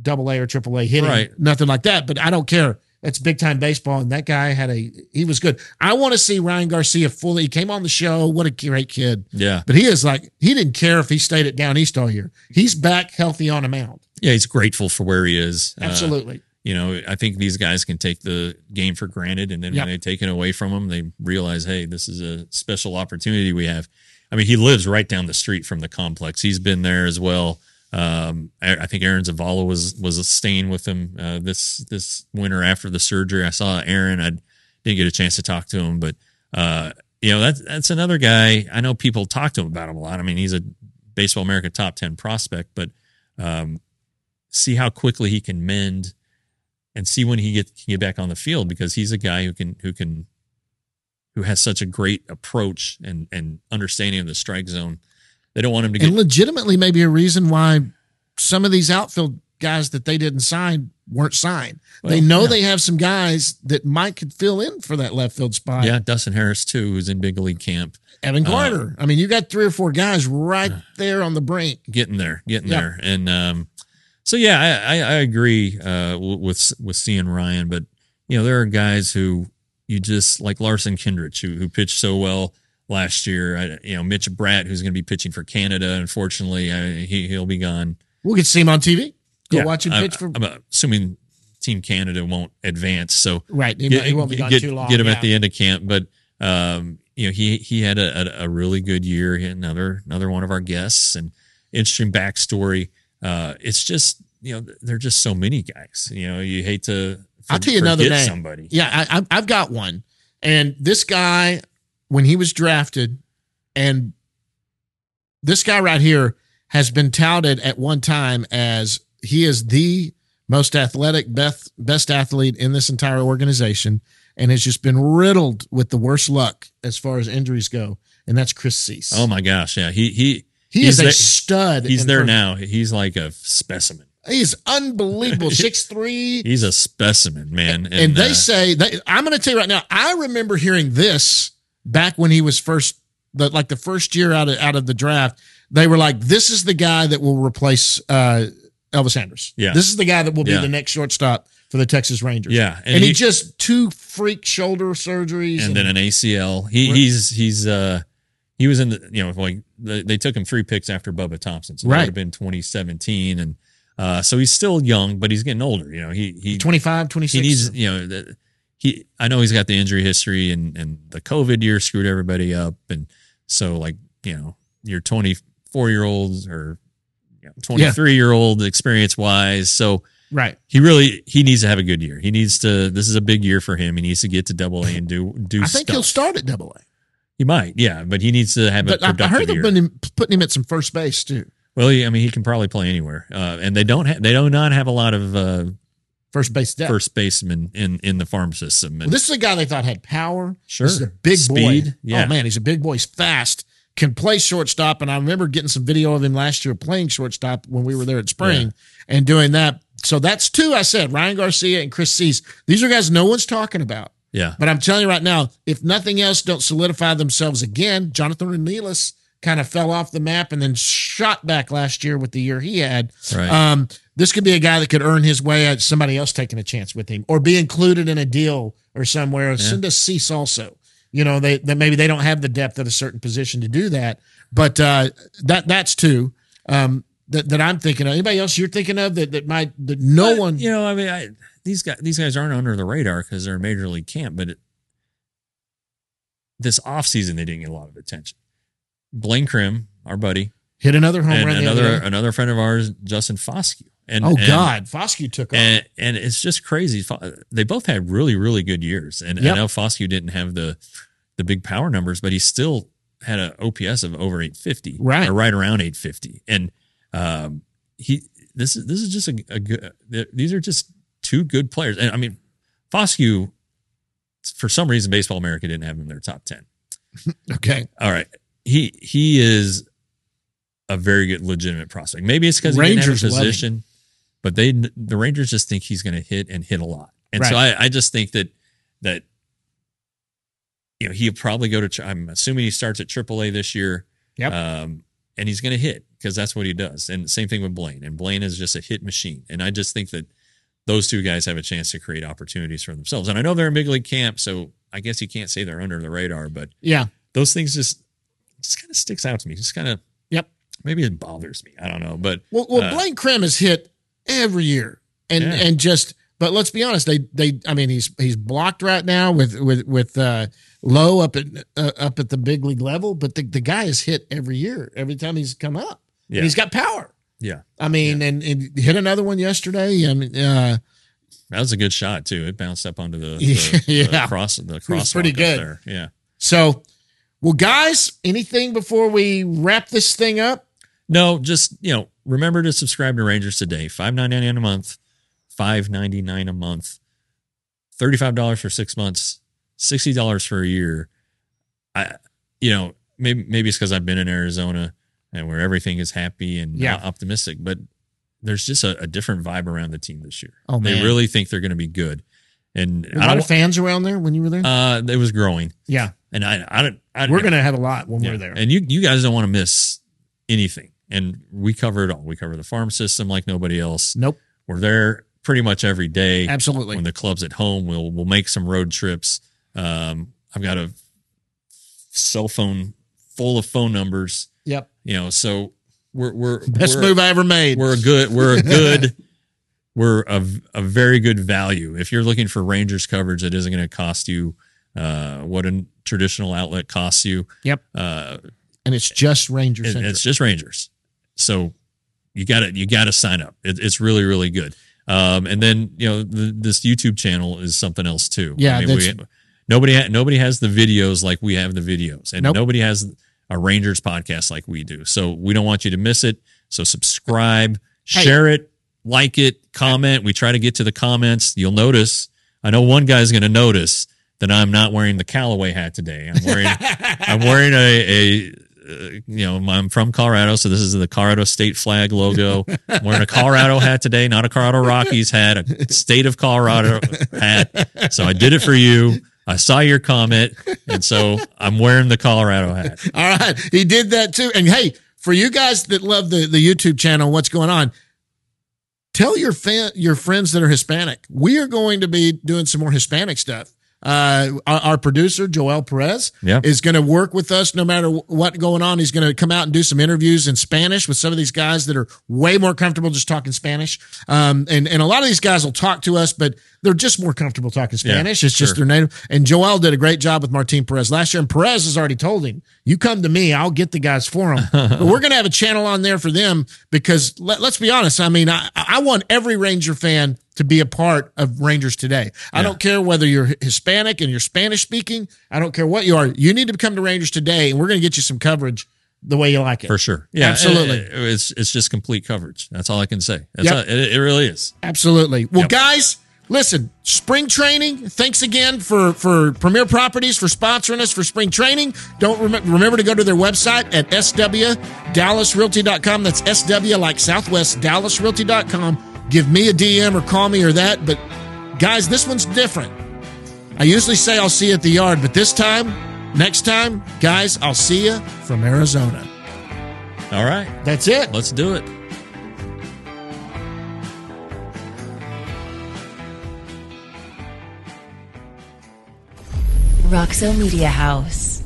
double A or triple A hitting, Right. nothing like that. But I don't care. That's big time baseball. And that guy had a, he was good. I want to see Ryan Garcia fully. He came on the show. What a great kid. yeah, But he is like, he didn't care if he stayed at Down East all year. He's back healthy on a mound. yeah. He's grateful for where he is. Uh, Absolutely. you know, I think these guys can take the game for granted, and then Yep. when they take it away from them, they realize, hey, this is a special opportunity we have. I mean, he lives right down the street from the complex. He's been there as well. Um, I, I think Aaron Zavala was was staying with him uh, this this winter after the surgery. I saw Aaron. I didn't get a chance to talk to him, but uh, you know that's that's another guy. I know people talk to him about him a lot. I mean, he's a Baseball America top ten prospect, but um, see how quickly he can mend and see when he get can get back on the field because he's a guy who can who can who has such a great approach and and understanding of the strike zone. They don't want him to get And legitimately, maybe a reason why some of these outfield guys that they didn't sign weren't signed. they know yeah. they have some guys that might could fill in for that left field spot. yeah, Dustin Harris too, who's in big league camp, Evan Uh, Carter. I mean, you got three or four guys right there on the brink. getting there, getting Yeah. there, and um, so yeah, I I, I agree uh, with with seeing Ryan, but you know there are guys who you just like Larson Kindreich who who pitched so well last year. I, you know Mitch Bratt who's going to be pitching for Canada. Unfortunately, I, he he'll be gone. We'll get to see him on TV. Go Yeah, watch him pitch for. I'm assuming Team Canada won't advance, so right. He, get, he won't be gone get, too long. get him yeah. at the end of camp. But um, you know, he he had a, a, really good year. He had another another one of our guests and interesting backstory. Uh, it's just you know, there are just so many guys. You know, you hate to. I'll tell you another name. Somebody. Yeah, I, I've got one. And this guy, when he was drafted, and this guy right here has been touted at one time as he is the most athletic, best, best athlete in this entire organization, and has just been riddled with the worst luck as far as injuries go. And that's Chris Seise. Oh my gosh, yeah. He he he he's is a there- stud. he's there now. He's like a specimen. He's unbelievable. Six three. He's a specimen, man. And, and they uh, say that I'm going to tell you right now. I remember hearing this back when he was first, the, like the first year out of out of the draft. They were like, "This is the guy that will replace uh, Elvis Andrus. Yeah. this is the guy that will be Yeah. the next shortstop for the Texas Rangers. Yeah, and, and he, he- just two freak shoulder surgeries, and then an ACL. He he's he's uh he was in the you know like they, they took him three picks after Bubba Thompson, so that Right. would have been 2017, and uh so he's still young, but he's getting older. You know he he 25, 26. he needs you know the, he I know he's got the injury history and and the COVID year screwed everybody up, and so like you know your 24 year olds or you know, 23 year old experience wise, so right. he really he needs to have a good year. He needs to. This is a big year for him. He needs to get to Double A and do do. I think stuff. he'll start at Double A. He might, yeah, but he needs to have a But I, heard they're putting him, putting him at some first base too. well, he, I mean, he can probably play anywhere, uh, and they don't ha- they do not have a lot of uh, first base depth. first baseman in in the farm system. Well, this is a guy they thought had power. Sure. This is a big Speed, boy. yeah. Oh man, he's a big boy. He's fast. Can play shortstop. And I remember getting some video of him last year playing shortstop when we were there at spring and doing that. So that's two I said, Ryan Garcia and Chris Seise. These are guys no one's talking about. yeah, But I'm telling you right now, if nothing else don't solidify themselves again, Jonathan Ornelas kind of fell off the map and then shot back last year with the year he had. right. Um, this could be a guy that could earn his way at somebody else taking a chance with him or be included in a deal or somewhere. Send us Seise also. You know, they that maybe they don't have the depth at a certain position to do that. But uh, that that's two um, that, that I'm thinking of. Anybody else you're thinking of that that might that no But, one you know, I mean, I, these guys these guys aren't under the radar because they're major league camp, but it, this offseason they didn't get a lot of attention. Blaine Crim, our buddy, hit another home and run. another another friend of ours, Justin Foscue. And Oh and- God, Foscue took off. and and it's just crazy. They both had really really good years, and Yep. I know Foscue didn't have the the big power numbers, but he still had an OPS of over 850, Right. or right around 850, and um, he this is this is just a, a good. These are just two good players, and I mean Foscue. For some reason, Baseball America didn't have him in their top ten. okay, All right, he he is a very good legitimate prospect. Maybe it's because he didn't have a position, but they the Rangers just think he's going to hit and hit a lot, and so I, I just think that that you know he'll probably go to. I'm assuming he starts at AAA this year. Yep. Um, and he's going to hit because that's what he does. And same thing with Blaine. And Blaine is just a hit machine. And I just think that those two guys have a chance to create opportunities for themselves. And I know they're in big league camp, so I guess you can't say they're under the radar, but yeah, those things just just kind of sticks out to me. Just kind of Yep. Maybe it bothers me. I don't know, but Well, well, Uh, Blaine Crim has hit every year, and Yeah. and just. But let's be honest. They they. I mean, he's he's blocked right now with with with uh, Lowe up at uh, up at the big league level. But the, the guy has hit every year. Every time he's come up, yeah, and he's got power. yeah, I mean, and, and hit another one yesterday. I mean, uh, that was a good shot too. It bounced up onto the, Yeah. the, Yeah. the cross the cross pretty good. there. Yeah. so. Well, guys, anything before we wrap this thing up? No, just you know, remember to subscribe to Rangers today. Five ninety nine a month, five ninety nine a month, thirty five dollars for six months, sixty dollars for a year. I, you know, maybe maybe it's because I've been in Arizona and where everything is happy and Yeah. optimistic, but there's just a, a different vibe around the team this year. Oh, man, they really think they're going to be good, and a lot of fans around there when you were there. Uh, it was growing, yeah, and I, I don't. I, we're gonna have a lot when yeah. we're there. And you you guys don't want to miss anything. And we cover it all. We cover the farm system like nobody else. nope, We're there pretty much every day. absolutely. When the club's at home, we'll we'll make some road trips. Um, I've got a cell phone full of phone numbers. Yep, You know, so we're we're best we're, move I ever made. We're a good. We're a good. we're a, a very good value. If you're looking for Rangers coverage that isn't going to cost you uh, what a traditional outlet costs you. Yep. Uh, and it's just Rangers. it- it's just Rangers. So you got to you got to sign up. It, it's really really good. Um, and then you know the, this YouTube channel is something else too. Yeah, I mean, we, nobody ha- nobody has the videos like we have the videos, and Nope. nobody has a Rangers podcast like we do. So we don't want you to miss it. So subscribe, Hey. share it, like it, comment. We try to get to the comments. You'll notice. I know one guy's going to notice that I'm not wearing the Callaway hat today. I'm wearing I'm wearing a, a Uh, you know, I'm from Colorado, so this is the Colorado state flag logo. I'm wearing a Colorado hat today, not a Colorado Rockies hat, a state of Colorado hat. So I did it for you. I saw your comment, and so I'm wearing the Colorado hat. All right. He did that too. And hey, for you guys that love the, the YouTube channel, what's going on? Tell your fan, your friends that are Hispanic. We are going to be doing some more Hispanic stuff. Uh, our, producer Joel Perez Yeah. is going to work with us no matter what going on. He's going to come out and do some interviews in Spanish with some of these guys that are way more comfortable just talking Spanish. Um, and and a lot of these guys will talk to us, but they're just more comfortable talking Yeah, Spanish. it's just sure. their native. And Joel did a great job with Martin Perez last year. And Perez has already told him, "You come to me, I'll get the guys for him. but we're going to have a channel on there for them because let, let's be honest. I mean, I, I want every Ranger fan to be a part of Rangers today. I Yeah. don't care whether you're Hispanic and you're Spanish speaking. I don't care what you are. You need to come to Rangers today, and we're going to get you some coverage the way you like it. for sure. Yeah, Absolutely. it- it- it's it's just complete coverage. That's all I can say. That's Yep. all- it, it really is. Absolutely. Well, Yep. guys, listen, spring training. Thanks again for for Premier Properties for sponsoring us for spring training. Don't rem- remember to go to their website at swdallasrealty.com. That's SW like Southwest Dallasrealty.com. Give me a DM or call me or that. But guys, this one's different. I usually say I'll see you at the yard, but this time, next time, guys, I'll see you from Arizona. All right, That's it. let's do it. Roxo Media House.